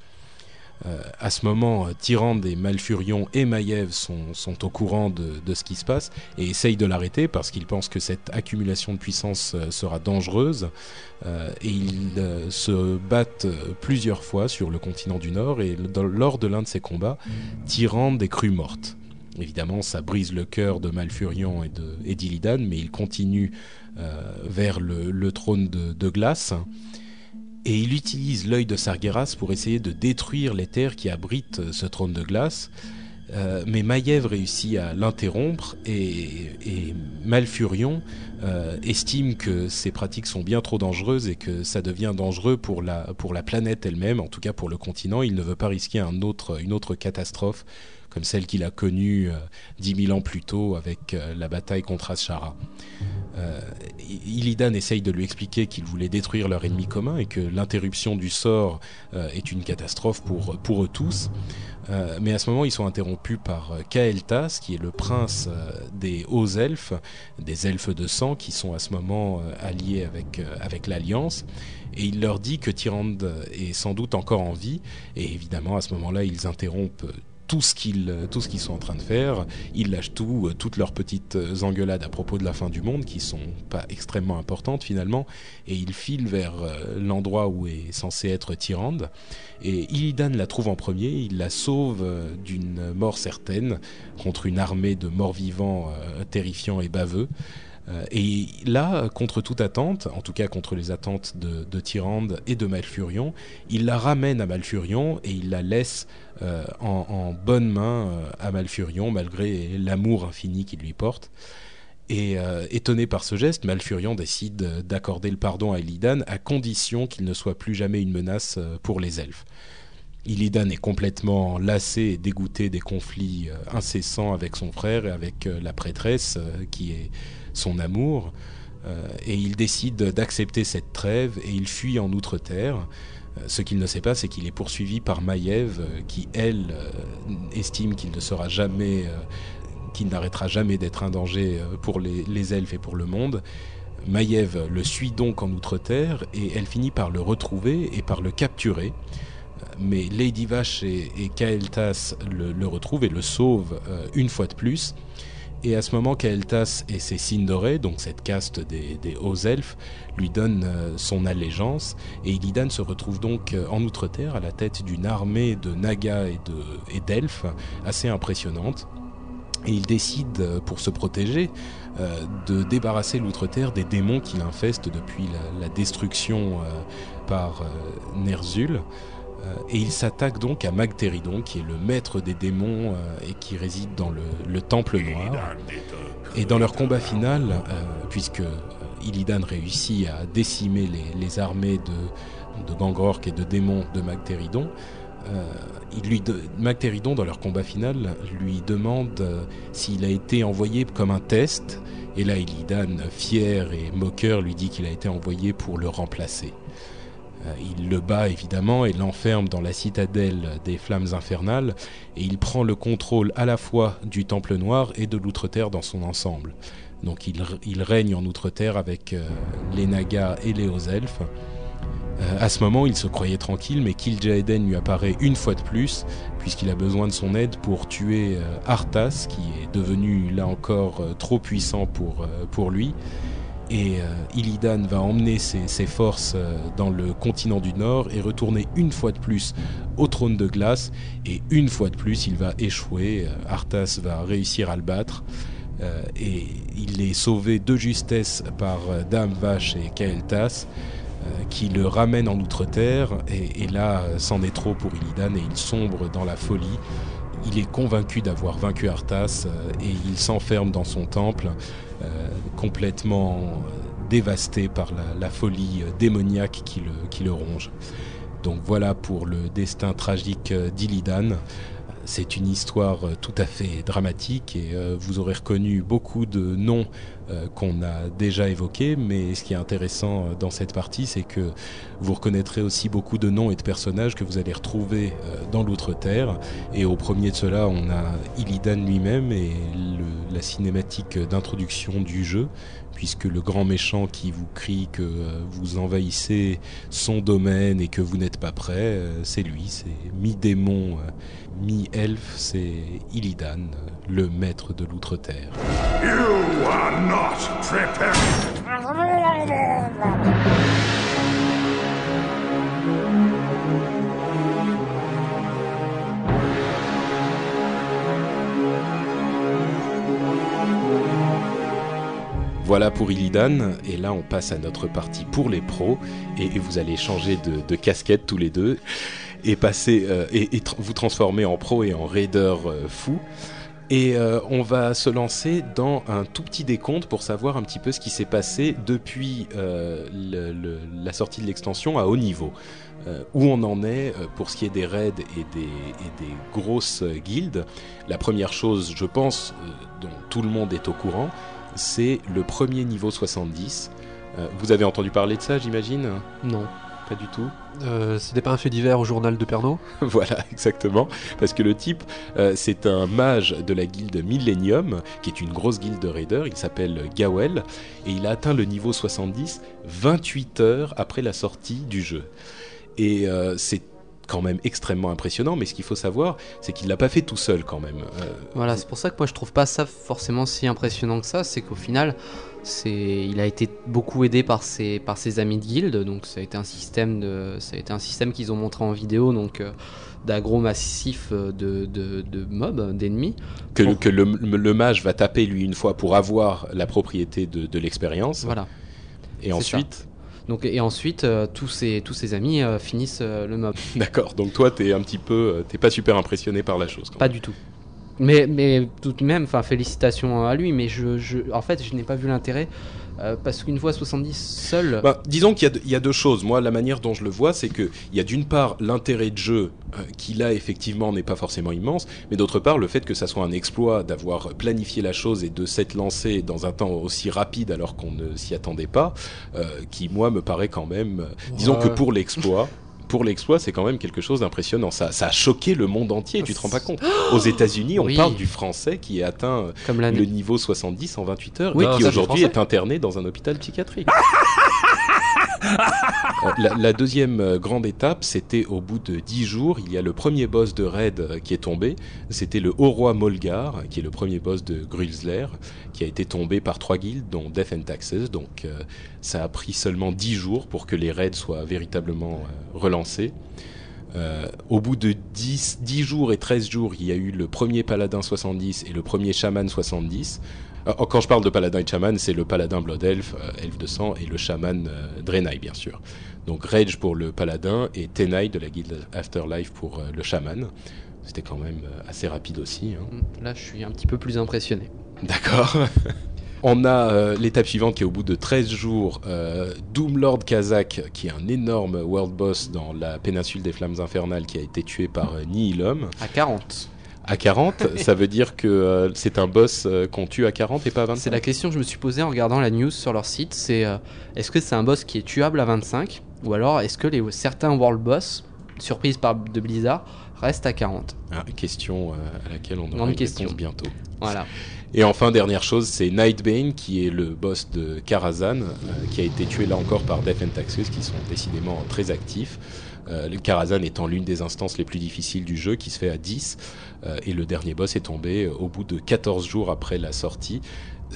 Euh, à ce moment, euh, Tyrande et Malfurion et Maiev sont, sont au courant de, de, ce qui se passe et essayent de l'arrêter parce qu'ils pensent que cette accumulation de puissance euh, sera dangereuse. Et ils se battent plusieurs fois sur le continent du Nord et lors de l'un de ces combats, Tyrande est crue morte. Évidemment, ça brise le cœur de Malfurion et d'Illidan, mais il continue vers le, le, trône de, de glace et il utilise l'œil de Sargeras pour essayer de détruire les terres qui abritent ce trône de glace. Euh, mais Maiev réussit à l'interrompre et, Malfurion euh, estime que ces pratiques sont bien trop dangereuses et que ça devient dangereux pour la, pour la planète elle-même, en tout cas pour le continent. Il ne veut pas risquer une autre catastrophe comme celle qu'il a connue euh, dix mille ans plus tôt avec euh, la bataille contre Ashara. Euh, Illidan essaye de lui expliquer qu'il voulait détruire leur ennemi commun et que l'interruption du sort euh, est une catastrophe pour, pour eux tous. Euh, mais à ce moment, ils sont interrompus par euh, Kael'thas, qui est le prince des hauts elfes, des elfes de sang, qui sont à ce moment alliés avec, avec l'Alliance. Et il leur dit que Tyrande est sans doute encore en vie. Et évidemment, à ce moment-là, ils interrompent tout ce qu'ils tout ce qu'ils sont en train de faire. Ils lâchent tout, euh, toutes leurs petites euh, engueulades à propos de la fin du monde qui sont pas extrêmement importantes finalement, et ils filent vers euh, l'endroit où est censé être Tyrande. Et Illidan la trouve en premier, il la sauve d'une mort certaine contre une armée de morts-vivants terrifiants et baveux. Et là, contre toute attente, en tout cas contre les attentes de, de Tyrande et de Malfurion, il la ramène à Malfurion et il la laisse euh, en, bonne main euh, à Malfurion, malgré l'amour infini qu'il lui porte. Et euh, étonné par ce geste, Malfurion décide d'accorder le pardon à Illidan à condition qu'il ne soit plus jamais une menace pour les elfes. Illidan est complètement lassé et dégoûté des conflits incessants avec son frère et avec la prêtresse qui est son amour, euh, et il décide d'accepter cette trêve et il fuit en Outre-Terre. Euh, ce qu'il ne sait pas, c'est qu'il est poursuivi par Maiev, euh, qui, elle, estime qu'il ne sera jamais, qu'il n'arrêtera jamais d'être un danger pour les, elfes et pour le monde. Maiev le suit donc en Outre-Terre et elle finit par le retrouver et par le capturer. Mais Lady Vache et, et Kael'thas le, retrouvent et le sauvent une fois de plus. Et à ce moment, Kael'thas et ses signes donc cette caste des, hauts elfes, lui donnent euh, son allégeance. Et Illidan se retrouve donc euh, en Outre-Terre à la tête d'une armée de nagas et d'elfes assez impressionnante. Et il décide, euh, pour se protéger, euh, de débarrasser l'Outre-Terre des démons qui l'infestent depuis la, destruction euh, par Ner'zhul. Euh, et il s'attaque donc à Magteridon, qui est le maître des démons euh, et qui réside dans le, le, Temple Noir. Et dans leur combat final, euh, puisque Illidan réussit à décimer les, armées de, de Gangork et de démons de Magteridon, Magteridon, dans leur combat final, lui demande s'il a été envoyé comme un test. Et là, Illidan, fier et moqueur, lui dit qu'il a été envoyé pour le remplacer. Euh, il le bat évidemment et l'enferme dans la citadelle des flammes infernales et il prend le contrôle à la fois du Temple Noir et de l'Outre-Terre dans son ensemble. Donc il, règne en Outre-Terre avec euh, les Nagas et les Hauts-Elfes. Euh, à ce moment, il se croyait tranquille, mais Kil'jaeden lui apparaît une fois de plus, puisqu'il a besoin de son aide pour tuer Arthas, qui est devenu là encore trop puissant pour lui et euh, Illidan va emmener ses, forces euh, dans le continent du Nord et retourner une fois de plus au trône de glace. Et une fois de plus il va échouer, euh, Arthas va réussir à le battre. Et il est sauvé de justesse par Dame Vache et Kael'thas qui le ramènent en Outre-Terre. Et, et là c'en est trop pour Illidan et il sombre dans la folie. Il est convaincu d'avoir vaincu Arthas et il s'enferme dans son temple complètement dévasté par la, folie démoniaque qui le, ronge. Donc voilà pour le destin tragique d'Illidan. C'est une histoire tout à fait dramatique et euh, vous aurez reconnu beaucoup de noms euh, qu'on a déjà évoqués, mais ce qui est intéressant euh, dans cette partie, c'est que vous reconnaîtrez aussi beaucoup de noms et de personnages que vous allez retrouver euh, dans l'Outre-Terre. Et au premier de cela, on a Illidan lui-même et la cinématique d'introduction du jeu, puisque le grand méchant qui vous crie que euh, vous envahissez son domaine et que vous n'êtes pas prêt, euh, c'est lui, c'est mi-démon, euh, mi-elfe, c'est Illidan, le maître de l'Outre-Terre. You are not prepared. Voilà pour Illidan, et là on passe à notre partie pour les pros, et, vous allez changer de, casquette tous les deux, et passer euh, et, vous transformer en pro et en raider euh, fou. Et euh, on va se lancer dans un tout petit décompte pour savoir un petit peu ce qui s'est passé depuis la sortie de l'extension à haut niveau. Où on en est pour ce qui est des raids et des, grosses guildes. La première chose, je pense, dont tout le monde est au courant, c'est le premier niveau 70. Euh, vous avez entendu parler de ça, j'imagine? Non. Pas du tout. Euh, C'était pas un fait divers au journal de Pernod? Voilà, exactement. Parce que le type, euh, c'est un mage de la guilde Millennium, qui est une grosse guilde de raiders. Il s'appelle Gawel, et il a atteint le niveau 70 28 heures après la sortie du jeu. Et euh, c'est quand même extrêmement impressionnant, mais ce qu'il faut savoir, c'est qu'il l'a pas fait tout seul quand même. Euh, Voilà, c'est pour ça que moi je trouve pas ça forcément si impressionnant que ça. C'est qu'au final, c'est, il a été beaucoup aidé par ses, par ses amis de guilde. Donc ça a été un système de, ça a été un système qu'ils ont montré en vidéo. Donc euh, d'agro massif euh, de, de, de mobs, d'ennemis. que, le, le mage va taper lui une fois pour avoir la propriété de, de l'expérience. Voilà. Et ensuite, Donc et ensuite euh, tous ses tous ses amis euh, finissent euh, le mob. d'accord. Donc toi, t'es un petit peu, t'es pas super impressionné par la chose. quand Pas du tout. Mais, mais tout de même, enfin félicitations à lui, mais je, je, en fait je n'ai pas vu l'intérêt euh, parce qu'une fois 70 seul, Bah, disons qu'il y a y, a deux choses. Moi, la manière dont je le vois, c'est qu'il y a d'une part l'intérêt de jeu euh, qui là effectivement n'est pas forcément immense, mais d'autre part le fait que ça soit un exploit d'avoir planifié la chose et de s'être lancé dans un temps aussi rapide alors qu'on ne s'y attendait pas, euh, qui moi me paraît quand même, euh, disons que pour l'exploit. Pour l'exploit, c'est quand même quelque chose d'impressionnant. Ça, ça a choqué le monde entier, tu te rends pas compte. Aux États-Unis, on Oui. parle du français qui a atteint comme le niveau 70 en 28 heures Oui, et qui aujourd'hui est interné dans un hôpital psychiatrique. Euh, la, deuxième euh, grande étape, c'était au bout de 10 jours, il y a le premier boss de raid euh, qui est tombé. C'était le haut roi Molgar, qui est le premier boss de Grulzler, qui a été tombé par trois guildes, dont Death and Taxes. Donc ça a pris seulement 10 jours pour que les raids soient véritablement relancés. Au bout de 10, 10 jours et 13 jours, il y a eu le premier paladin 70 et le premier chaman 70. Euh, quand je parle de paladin et de chaman, c'est le paladin Blood Elf, euh, Elfe de sang, et le chaman euh, Draenei, bien sûr. Donc Rage pour le paladin et Tenai de la guilde Afterlife pour le chaman. C'était quand même assez rapide aussi. hein. Mm, Là, je suis un petit peu plus impressionné. D'accord. On a euh, l'étape suivante qui est au bout de 13 jours, euh, Doomlord Kazak, qui est un énorme world boss dans la péninsule des Flammes Infernales, qui a été tué par euh, Nihilum. À 40. À 40, ça veut dire que euh, c'est un boss euh, qu'on tue à 40 et pas à 25 C'est la question que je me suis posée en regardant la news sur leur site. C'est euh, est-ce que c'est un boss qui est tuable à 25 ou alors est-ce que les certains world boss, surprise par de Blizzard, restent à 40 Ah, Question à laquelle on aura une question. réponse bientôt. Voilà. Et enfin, dernière chose, c'est Nightbane, qui est le boss de Karazhan, qui a été tué là encore par Death and Taxes, qui sont décidément très actifs. Euh, le Karazhan étant l'une des instances les plus difficiles du jeu, qui se fait à 10. Euh, et le dernier boss est tombé euh, au bout de 14 jours après la sortie.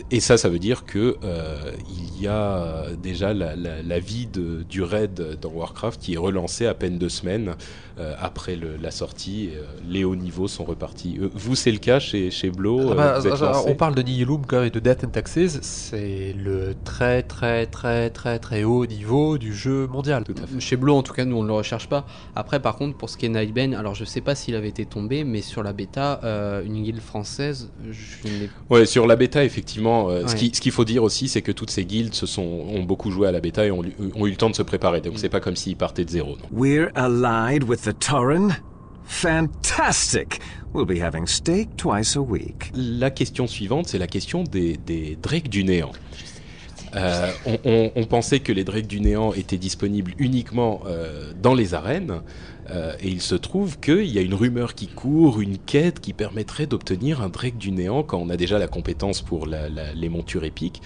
Et ça, ça veut dire que euh, il y a déjà la, vie du raid dans Warcraft qui est relancée à peine deux semaines euh, après le- la sortie. Euh, les hauts niveaux sont repartis. Euh, vous, c'est le cas chez, chez Blo Ah bah, ah, on parle de Nihilum et de Death and Taxes, c'est le très très très très très haut niveau du jeu mondial. Tout à fait. Chez Blo, en tout cas, nous on ne le recherche pas. Après, par contre, pour ce qui est Nightbane, alors je sais pas s'il avait été tombé, mais sur la bêta, euh, une guilde française, je Ouais, sur la bêta, effectivement, euh, ce qu'il faut dire aussi, c'est que toutes ces guildes se sont, ont beaucoup joué à la bêta et ont, ont eu le temps de se préparer. Donc, c'est pas comme s'ils partaient de zéro. non. We're allied with the Torren? Fantastic! We'll be having steak twice a week. La question suivante, c'est la question des, des drakes du néant. Euh, on, on- on pensait que les drakes du néant étaient disponibles uniquement euh, dans les arènes, euh, et il se trouve qu'il y a une rumeur qui court, une quête qui permettrait d'obtenir un drake du néant quand on a déjà la compétence pour la- la- les montures épiques.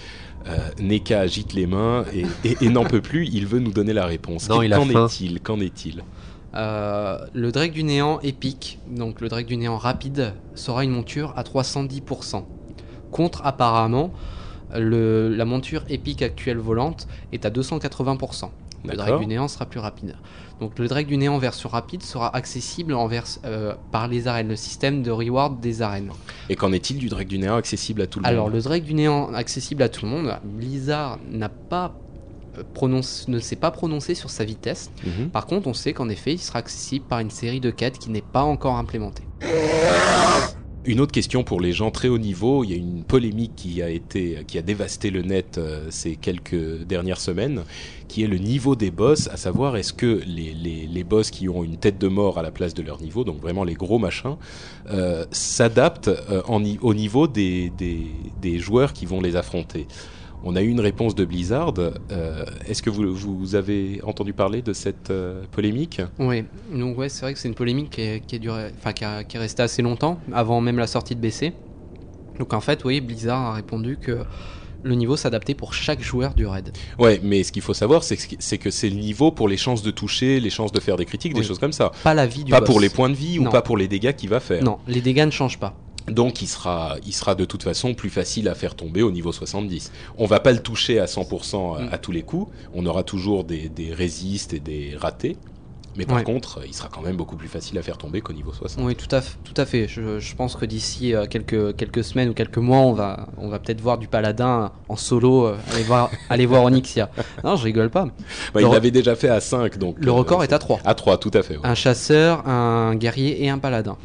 Euh, Neka agite les mains et, et- et n'en peut plus, il veut nous donner la réponse. Non, il a Qu'en faim. est-il? Qu'en est-il? Euh, le Drake du néant épique, donc le Drake du néant rapide, sera une monture à 310%. Contre apparemment, le, la monture épique actuelle volante est à 280%. Le Drake du néant sera plus rapide. Donc le Drake du néant version rapide sera accessible en vers- euh, par les arènes, le système de reward des arènes. Et qu'en est-il du drake du néant accessible à tout le Alors monde? le Drake du néant accessible à tout le monde, Blizzard n'a pas prononce- ne s'est pas prononcé sur sa vitesse. Mhm. Par contre, on sait qu'en effet, il sera accessible par une série de quêtes qui n'est pas encore implémentée. Une autre question pour les gens très haut niveau. Il y a une polémique qui a été, qui a dévasté le net euh, ces quelques dernières semaines, qui est le niveau des boss, à savoir est-ce que les, les, les boss qui ont une tête de mort à la place de leur niveau, donc vraiment les gros machins, euh, s'adaptent euh, au niveau des, des, des joueurs qui vont les affronter? On a eu une réponse de Blizzard. Euh, est-ce que vous, vous avez entendu parler de cette euh, polémique? Oui, donc ouais, c'est vrai que c'est une polémique qui est, qui est durée- enfin, qui, a- qui est restée assez longtemps, avant même la sortie de BC. Donc en fait, oui, Blizzard a répondu que le niveau s'adaptait pour chaque joueur du raid. Ouais, mais ce qu'il faut savoir, c'est que c'est le niveau pour les chances de toucher, les chances de faire des critiques, des choses comme ça. Pas la vie du Pas boss. pour les points de vie ou pas pour les dégâts qu'il va faire. Non, les dégâts ne changent pas. Donc il sera, il sera de toute façon plus facile à faire tomber au niveau 70. On va pas le toucher à 100% à, Mm. à tous les coups. On aura toujours des, des résistes et des ratés. Mais par Ouais. contre, il sera quand même beaucoup plus facile à faire tomber qu'au niveau 60. Oui, tout à, tout à fait. Je, je pense que d'ici euh, quelques, quelques semaines ou quelques mois, on va, on va peut-être voir du paladin en solo euh, aller voir, aller voir Onyxia. Non, je rigole pas. Bah, il l'avait déjà fait à 5, donc... Le euh, record est à 3. À 3, tout à fait. ouais. Un chasseur, un guerrier et un paladin.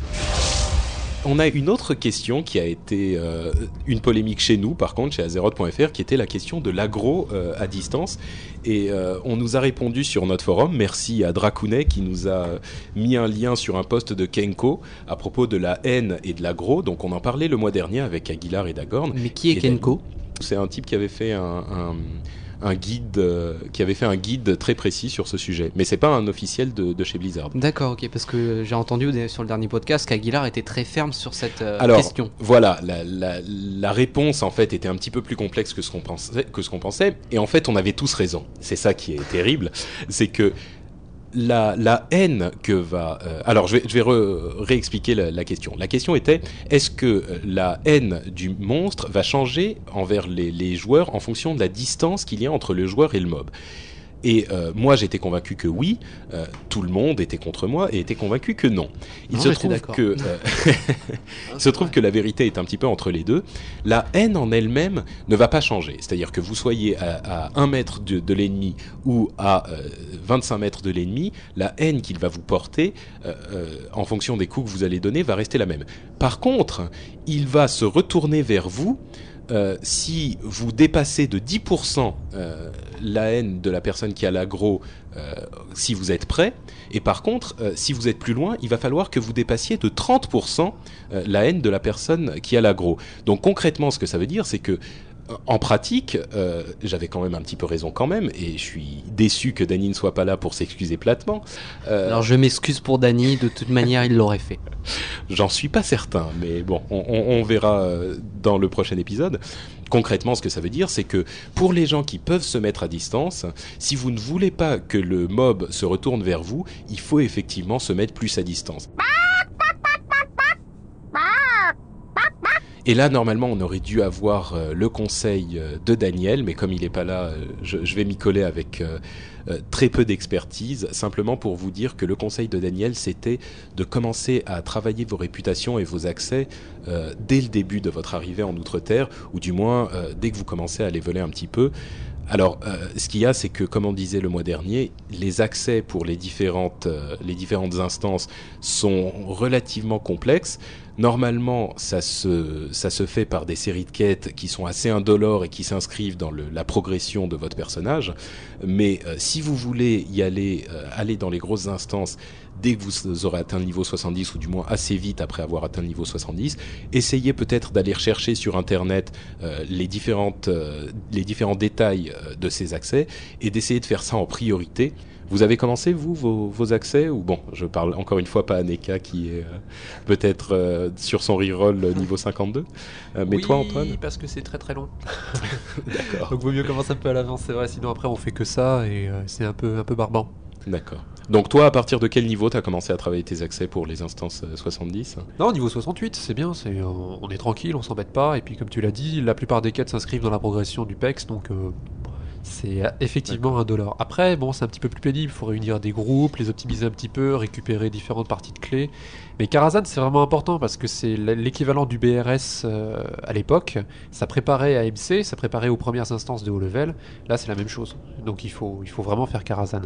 On a une autre question qui a été euh, une polémique chez nous, par contre, chez Azeroth.fr, qui était la question de l'agro euh, à distance. Et euh, on nous a répondu sur notre forum. Merci à Dracounet qui nous a mis un lien sur un post de Kenko à propos de la haine et de l'agro. Donc on en parlait le mois dernier avec Aguilar et Dagorn. Mais qui est Et Kenko? C'est un type qui avait fait un, un- un guide, euh, qui avait fait un guide très précis sur ce sujet. Mais c'est pas un officiel de, de chez Blizzard. D'accord, ok, parce que j'ai entendu sur le dernier podcast qu'Aguilar était très ferme sur cette euh, Alors, question. Voilà, la, la- la réponse en fait était un petit peu plus complexe que ce qu'on pensait, que ce qu'on pensait, et en fait on avait tous raison. C'est ça qui est terrible, c'est que la, la haine que va. euh, alors je vais, réexpliquer la, question. La question était est-ce que euh, la haine du monstre va changer envers les joueurs en fonction de la distance qu'il y a entre le joueur et le mob? Et euh, moi j'étais convaincu que oui, euh, tout le monde était contre moi et était convaincu que non. Il Non, se trouve que euh, il se trouve que la vérité est un petit peu entre les deux. La haine en elle-même ne va pas changer. C'est-à-dire que vous soyez à, à 1 mètre de, de l'ennemi ou à euh, 25 mètres de l'ennemi, la haine qu'il va vous porter, en fonction des coups que vous allez donner, va rester la même. Par contre, il va se retourner vers vous euh, si vous dépassez de 10% euh, la haine de la personne qui a l'agro, euh, si vous êtes prêt, et par contre, si vous êtes plus loin, il va falloir que vous dépassiez de 30% euh, la haine de la personne qui a l'agro. Donc concrètement, ce que ça veut dire, c'est que en pratique, euh, j'avais quand même un petit peu raison quand même, et je suis déçu que Dany ne soit pas là pour s'excuser platement. Euh, Alors je m'excuse pour Dany, de toute manière il l'aurait fait. J'en suis pas certain, mais bon, on, on- on verra euh, dans le prochain épisode. Concrètement, ce que ça veut dire, c'est que pour les gens qui peuvent se mettre à distance, si vous ne voulez pas que le mob se retourne vers vous, il faut effectivement se mettre plus à distance. Et là, normalement, on aurait dû avoir euh, le conseil euh, de Daniel, mais comme il n'est pas là, euh, je, vais m'y coller avec très peu d'expertise, simplement pour vous dire que le conseil de Daniel, c'était de commencer à travailler vos réputations et vos accès dès le début de votre arrivée en Outre-Terre, ou du moins dès que vous commencez à les voler un petit peu. Alors, euh, ce qu'il y a, c'est que, comme on disait le mois dernier, les accès pour les différentes, euh, instances sont relativement complexes, Normalement, ça se, fait par des séries de quêtes qui sont assez indolores et qui s'inscrivent dans la progression de votre personnage. Mais euh, si vous voulez y aller, aller dans les grosses instances dès que vous aurez atteint le niveau 70 ou du moins assez vite après avoir atteint le niveau 70, essayez peut-être d'aller rechercher sur internet euh, les différentes euh, les différents détails euh, de ces accès et d'essayer de faire ça en priorité. Vous avez commencé vous vos, vos accès ou bon, je parle encore une fois pas à Neka qui est euh, peut-être euh, sur son reroll niveau 52. Euh, mais Oui, toi Antoine? parce que c'est très très long. D'accord. Donc vaut mieux commencer un peu à l'avance, c'est vrai. Sinon après on fait que ça et c'est un peu un peu barbant. D'accord. Donc toi à partir de quel niveau tu as commencé à travailler tes accès pour les instances euh, 70 Non, niveau 68, c'est bien, c'est, on, on est tranquille, on s'embête pas, et puis comme tu l'as dit, la plupart des quêtes s'inscrivent dans la progression du PEX, donc euh, c'est euh, effectivement un dollar. Après, bon, c'est un petit peu plus pénible, il faut réunir des groupes, les optimiser un petit peu, récupérer différentes parties de clés. Mais Karazhan, c'est vraiment important parce que c'est l'équivalent du BRS euh, à l'époque. Ça préparait à MC, ça préparait aux premières instances de haut level. Là, c'est la même chose. Donc il faut, il faut vraiment faire Karazhan.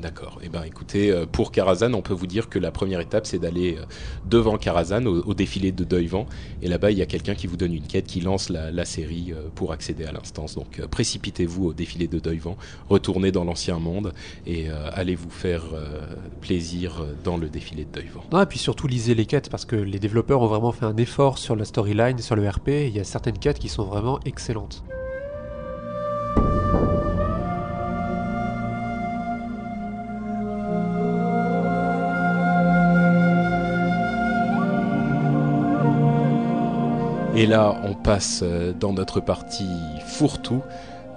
D'accord. Eh ben, écoutez, euh, pour Karazhan, on peut vous dire que la première étape, c'est d'aller euh, devant Karazhan, au, défilé de Deuil-Vent. Et là-bas, il y a quelqu'un qui vous donne une quête, qui lance la, série euh, pour accéder à l'instance. Donc, précipitez-vous au défilé de Deuil-Vent, retournez dans l'ancien monde et allez vous faire plaisir dans le défilé de Deuil-Vent. Non, et puis surtout lisez les quêtes parce que les développeurs ont vraiment fait un effort sur la storyline, sur le RP. Il y a certaines quêtes qui sont vraiment excellentes. Et là, on passe euh, dans notre partie fourre-tout,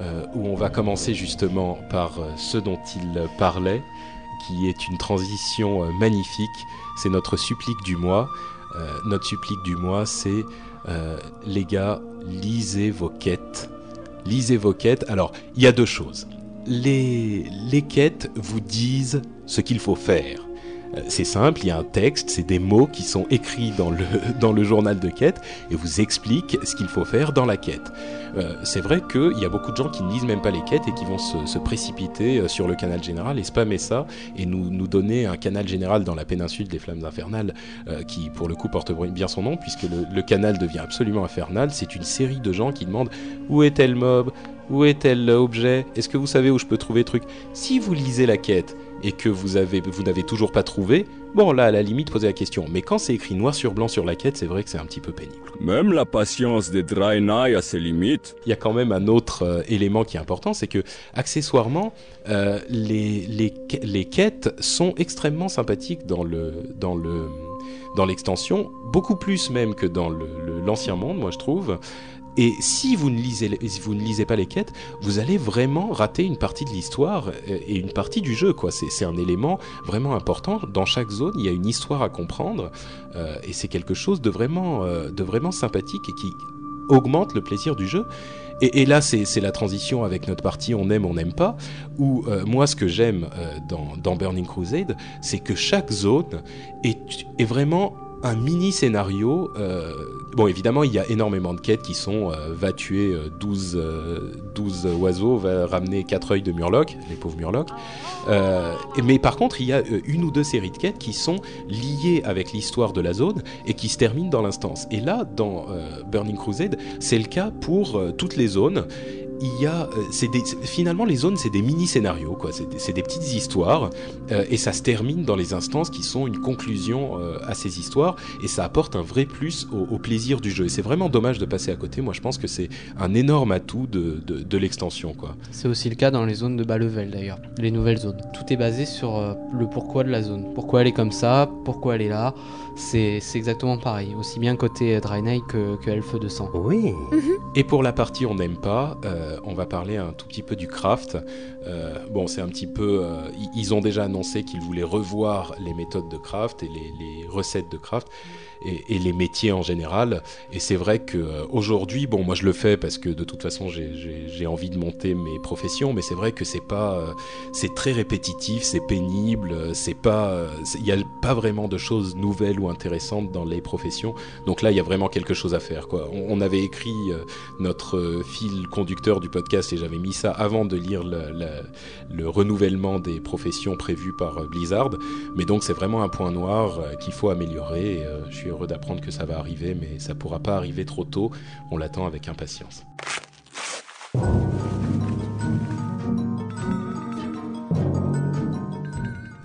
euh, où on va commencer justement par euh, ce dont il parlait, qui est une transition magnifique. C'est notre supplique du mois. Notre supplique du mois, c'est les gars, lisez vos quêtes. Lisez vos quêtes. Alors, il y a deux choses. Les quêtes vous disent ce qu'il faut faire. Euh, C'est simple, il y a un texte, c'est des mots qui sont écrits dans le, journal de quête et vous expliquent ce qu'il faut faire dans la quête. Euh, c'est vrai qu'il y a beaucoup de gens qui ne lisent même pas les quêtes et qui vont se, précipiter euh, sur le canal général et spammer ça et nous, nous donner un canal général dans la péninsule des Flammes Infernales qui pour le coup porte bien son nom puisque le, le canal devient absolument infernal. C'est une série de gens qui demandent où est tel mob, où est tel objet, est-ce que vous savez où je peux trouver truc? Si vous lisez la quête et que vous avez vous n'avez toujours pas trouvé, bon là à la limite posez la question. Mais quand c'est écrit noir sur blanc sur la quête, c'est vrai que c'est un petit peu pénible. Même la patience des Draenei a ses limites. Il y a quand même un autre euh, élément qui est important, c'est que accessoirement euh, les, les les quêtes sont extrêmement sympathiques dans le dans le dans l'extension, beaucoup plus même que dans le- le- l'ancien monde, moi je trouve. Et si vous ne, lisez, pas les quêtes, vous allez vraiment rater une partie de l'histoire euh, et une partie du jeu. C'est un élément vraiment important. Dans chaque zone, il y a une histoire à comprendre euh, et c'est quelque chose de vraiment, euh, de vraiment sympathique et qui augmente le plaisir du jeu. Et, là, c'est la transition avec notre partie on aime, on n'aime pas, où moi, ce que j'aime dans, Burning Crusade, c'est que chaque zone est vraiment un mini scénario. euh, bon, évidemment, il y a énormément de quêtes qui sont euh, va tuer euh, 12, euh, 12 oiseaux, va ramener 4 œils de Murloc, les pauvres Murlocs. Euh, mais par contre, il y a euh, une ou deux séries de quêtes qui sont liées avec l'histoire de la zone et qui se terminent dans l'instance. Et là, dans euh, Burning Crusade, c'est le cas pour euh, toutes les zones. Il y a, euh, c'est des, c'est- finalement, les zones, c'est des mini-scénarios, quoi. C'est des, c'est des petites histoires, euh, et ça se termine dans les instances qui sont une conclusion euh, à ces histoires, et ça apporte un vrai plus au, au plaisir du jeu. Et c'est vraiment dommage de passer à côté. Moi, je pense que c'est un énorme atout de, de, de l'extension, quoi. C'est aussi le cas dans les zones de bas level d'ailleurs, les nouvelles zones. Tout est basé sur euh, le pourquoi de la zone. Pourquoi elle est comme ça, pourquoi elle est là? C'est c'est exactement pareil, aussi bien côté Draenei que, que Elfe de sang. Oui. Et pour la partie on n'aime pas, euh, on va parler un tout petit peu du craft. Euh, bon, c'est un petit peu. euh, ils- ont déjà annoncé qu'ils voulaient revoir les méthodes de craft et les recettes de craft et, les métiers en général. Et c'est vrai que euh, bon, moi je le fais parce que de toute façon j'ai- envie de monter mes professions, mais c'est vrai que c'est pas, euh, c'est très répétitif, c'est pénible, euh, c'est pas, il y a pas vraiment de choses nouvelles ou intéressantes dans les professions. Donc là, il y a vraiment quelque chose à faire, quoi. On, avait écrit notre fil conducteur du podcast et j'avais mis ça avant de lire le, le- le renouvellement des professions prévues par Blizzard. Mais donc c'est vraiment un point noir qu'il faut améliorer. je suis heureux d'apprendre que ça va arriver, mais ça pourra pas arriver trop tôt. On l'attend avec impatience.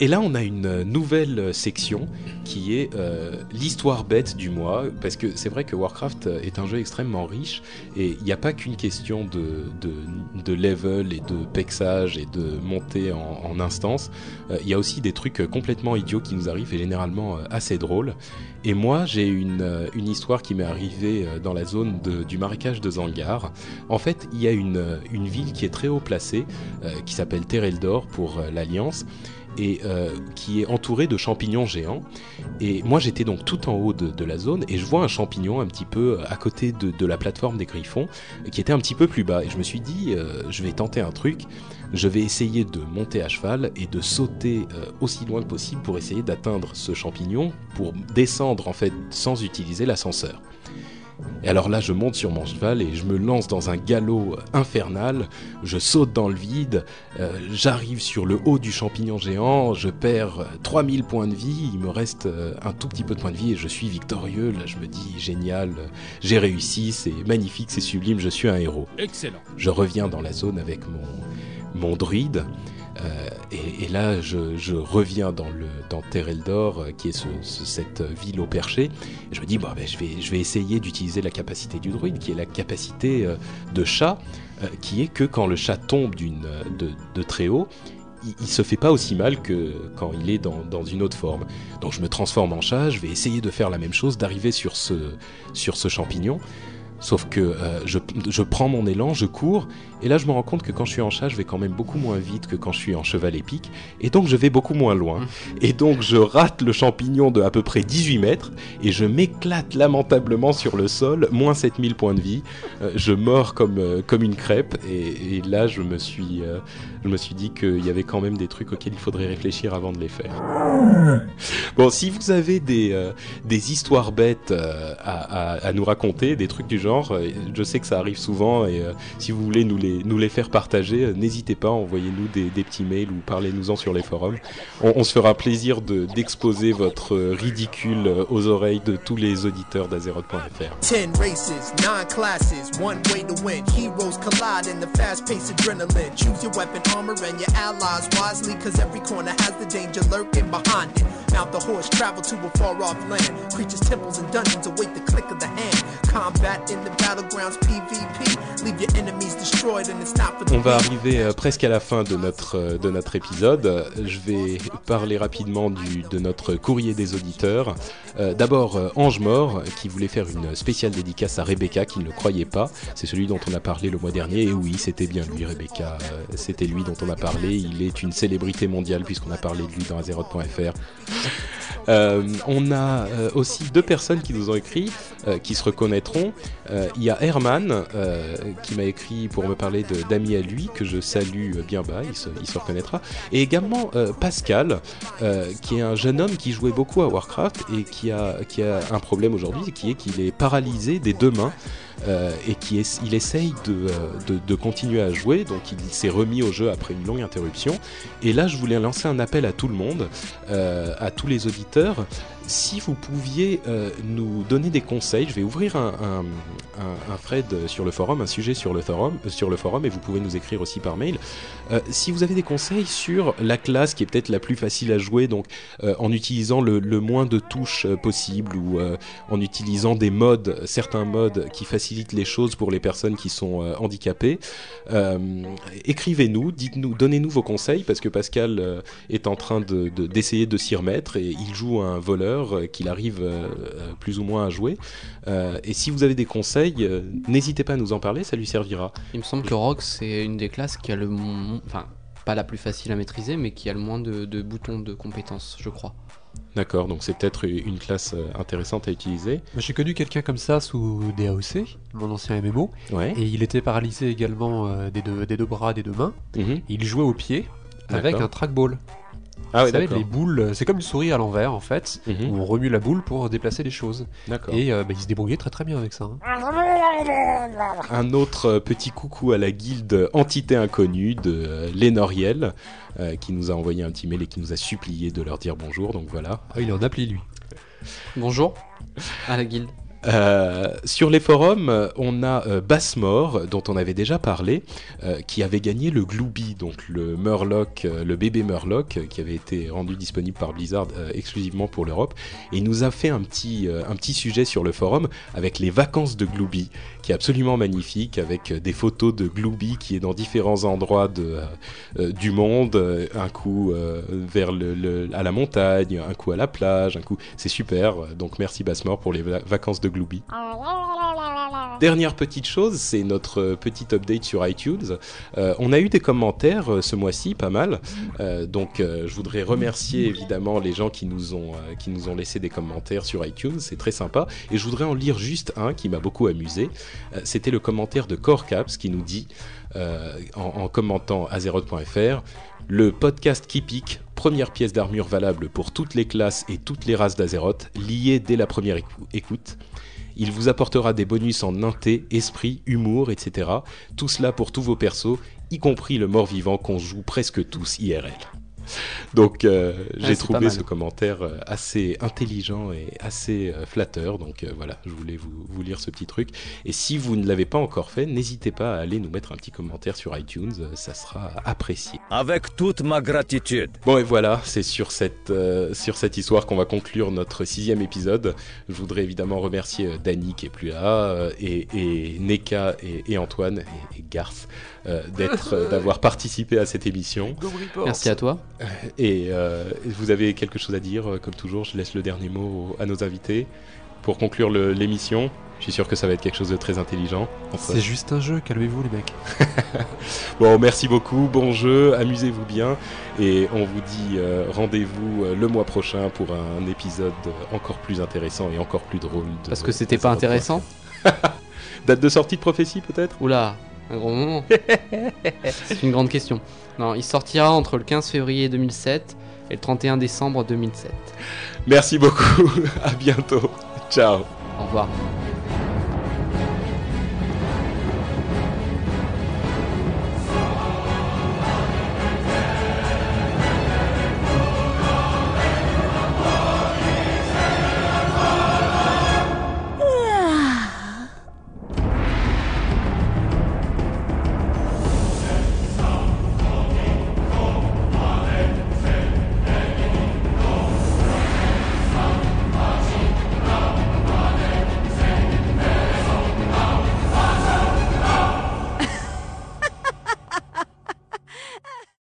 Et là, on a une nouvelle section qui est euh, l'histoire bête du mois, parce que c'est vrai que Warcraft est un jeu extrêmement riche, et il n'y a pas qu'une question de, level et de pexage et de montée en, instance, euh, il y a aussi des trucs complètement idiots qui nous arrivent et généralement euh, assez drôles. Et moi, j'ai une, euh, histoire qui m'est arrivée euh, dans la zone du marécage de Zangar. En fait, il y a une, ville qui est très haut placée, euh, qui s'appelle Tereldor pour euh, l'Alliance, et euh, qui est entourée de champignons géants. Et moi, j'étais donc tout en haut de, la zone, et je vois un champignon un petit peu à côté de, de la plateforme des griffons, qui était un petit peu plus bas. Et je me suis dit, euh, je vais tenter un truc. Je vais essayer de monter à cheval et de sauter euh, aussi loin que possible pour essayer d'atteindre ce champignon, pour descendre en fait sans utiliser l'ascenseur. Et alors là, je monte sur mon cheval et je me lance dans un galop infernal. Je saute dans le vide, euh, j'arrive sur le haut du champignon géant, je perds 3000 points de vie, il me reste euh, un tout petit peu de points de vie et je suis victorieux. Là, je me dis génial, j'ai réussi, c'est magnifique, c'est sublime, je suis un héros. Excellent. Je reviens dans la zone avec mon, mon druide. Euh, et, là, je, reviens dans, dans Tereldor, euh, qui est ce, ce, cette ville au perché. Je me dis, bon, ben, je, vais, essayer d'utiliser la capacité du druide, qui est la capacité euh, de chat, euh, qui est que quand le chat tombe de, très haut, il, il, se fait pas aussi mal que quand il est dans, une autre forme. Donc je me transforme en chat, je vais essayer de faire la même chose, d'arriver sur ce, champignon. Sauf que euh, je, prends mon élan, je cours, et là je me rends compte que quand je suis en chat, je vais quand même beaucoup moins vite que quand je suis en cheval épique, et donc je vais beaucoup moins loin. Et donc je rate le champignon de à peu près 18 mètres, et je m'éclate lamentablement sur le sol, moins 7000 points de vie. Euh, je mords comme, euh, comme une crêpe, et, là je me suis, euh, je me suis dit qu'il y avait quand même des trucs auxquels il faudrait réfléchir avant de les faire. Bon, si vous avez des, des histoires bêtes à, nous raconter, des trucs du genre, je sais que ça arrive souvent et si vous voulez nous les, nous les faire partager, euh, n'hésitez pas, envoyez-nous des, des, petits mails ou parlez-nous-en sur les forums. On, se fera plaisir d'exposer de, votre ridicule aux oreilles de tous les auditeurs d'Azeroth.fr. 10 races, 9 classes, one way to win. Heroes collide in the fast-paced adrenaline. Choose your weapon, armor, and your allies wisely, cause every corner has the danger lurking behind it. Mount the horse, travel to a far-off land. Creatures, temples, and dungeons await the click of the hand. Combat in On va arriver euh, presque à la fin de notre, euh, de notre épisode. Je vais parler rapidement de notre courrier des auditeurs. Euh, D'abord, Ange Mort, qui voulait faire une spéciale dédicace à Rebecca, qui ne le croyait pas. C'est celui dont on a parlé le mois dernier. Et oui, c'était bien lui, Rebecca. C'était lui dont on a parlé. Il est une célébrité mondiale, puisqu'on a parlé de lui dans Azeroth.fr. Euh, on a euh, aussi deux personnes qui nous ont écrit, euh, qui se reconnaîtront. Il y a Herman qui m'a écrit pour me parler d'amis à lui, que je salue bien bas, il se, reconnaîtra. Et également Pascal, qui est un jeune homme qui jouait beaucoup à Warcraft et qui a, qui a un problème aujourd'hui, qui est qu'il est paralysé des deux mains. Euh, et qui il essaye de, de, de, continuer à jouer, donc il s'est remis au jeu après une longue interruption. Et là, je voulais lancer un appel à tout le monde, euh, à tous les auditeurs. Si vous pouviez euh, nous donner des conseils, je vais ouvrir un, un, thread sur le forum, un sujet sur le forum, sur le forum, et vous pouvez nous écrire aussi par mail. si vous avez des conseils sur la classe qui est peut-être la plus facile à jouer, donc en utilisant le, le, moins de touches possible ou en utilisant des modes, certains modes qui facilitent les choses pour les personnes qui sont euh, handicapées. Euh, Écrivez-nous, dites-nous, donnez-nous vos conseils parce que Pascal euh, est en train d'essayer de, de, de s'y remettre et il joue un voleur qu'il arrive plus ou moins à jouer. et si vous avez des conseils, n'hésitez pas à nous en parler, ça lui servira. Il me semble que Rogue c'est une des classes qui a le, enfin pas la plus facile à maîtriser, mais qui a le moins de, de boutons de compétences, je crois. D'accord, donc c'est peut-être une classe intéressante à utiliser. J'ai connu quelqu'un comme ça sous DAOC, mon ancien MMO, ouais. et il était paralysé également euh, des, deux, des, deux, bras, des deux mains. Mm -hmm. il jouait au pied avec un trackball. Ah oui, savez, les boules, c'est comme une souris à l'envers en fait, mm -hmm. où on remue la boule pour déplacer les choses. Et euh, bah, il se débrouillait très très bien avec ça. Hein. Un autre petit coucou à la guilde Entité Inconnue de euh, Lénoriel, euh, qui nous a envoyé un petit mail et qui nous a supplié de leur dire bonjour, donc voilà. Ah, il en appelé lui. Bonjour à la guilde. Euh, sur les forums, on a euh, Bassmore, dont on avait déjà parlé, euh, qui avait gagné le Glooby, donc le Murloc, euh, le bébé Murloc, qui avait été rendu disponible par Blizzard exclusivement pour l'Europe. Et il nous a fait un petit, un petit sujet sur le forum avec les vacances de Glooby, qui est absolument magnifique, avec euh, des photos de Glooby qui est dans différents endroits de, euh, euh, du monde, un coup vers le, à la montagne, un coup à la plage, un coup... C'est super, donc merci Bassmore pour les va- vacances de Glooby. Dernière petite chose, c'est notre euh, petit update sur iTunes. On a eu des commentaires ce mois-ci, pas mal. Donc, je voudrais remercier évidemment les gens qui nous ont qui nous ont laissé des commentaires sur iTunes. C'est très sympa. Et je voudrais en lire juste un qui m'a beaucoup amusé. Euh, C'était le commentaire de Corecaps qui nous dit euh, en, en commentant azeroth.fr le podcast qui pique, première pièce d'armure valable pour toutes les classes et toutes les races d'Azeroth, liée dès la première écou- écoute. Il vous apportera des bonus en inté, esprit, humour, etc. Tout cela pour tous vos persos, y compris le mort-vivant qu'on joue presque tous IRL. Donc euh, j'ai c'est trouvé ce commentaire euh, assez intelligent et assez euh, flatteur. Donc euh, voilà, je voulais vous, vous lire ce petit truc. Et si vous ne l'avez pas encore fait, n'hésitez pas à aller nous mettre un petit commentaire sur iTunes, ça sera apprécié. Avec toute ma gratitude. Bon et voilà, c'est sur cette, euh, sur cette histoire qu'on va conclure notre sixième épisode. Je voudrais évidemment remercier euh, Dany qui est plus là, euh, et, et Neka et, et Antoine et, et Garth d'être, euh, d'avoir participé à cette émission. Merci à toi. Et euh, vous avez quelque chose à dire, euh, comme toujours, je laisse le dernier mot au- à nos invités pour conclure le- l'émission. Je suis sûr que ça va être quelque chose de très intelligent. C'est juste un jeu, calmez-vous les mecs. Bon, merci beaucoup, bon jeu, amusez-vous bien et on vous dit euh, rendez-vous euh, le mois prochain pour un épisode encore plus intéressant et encore plus drôle. de- Parce que c'était pas intéressant Date de sortie de prophétie peut-être? Oula, un gros moment. C'est une grande question. Non, il sortira entre le 15 février 2007 et le 31 décembre 2007. Merci beaucoup, à bientôt, ciao. Au revoir.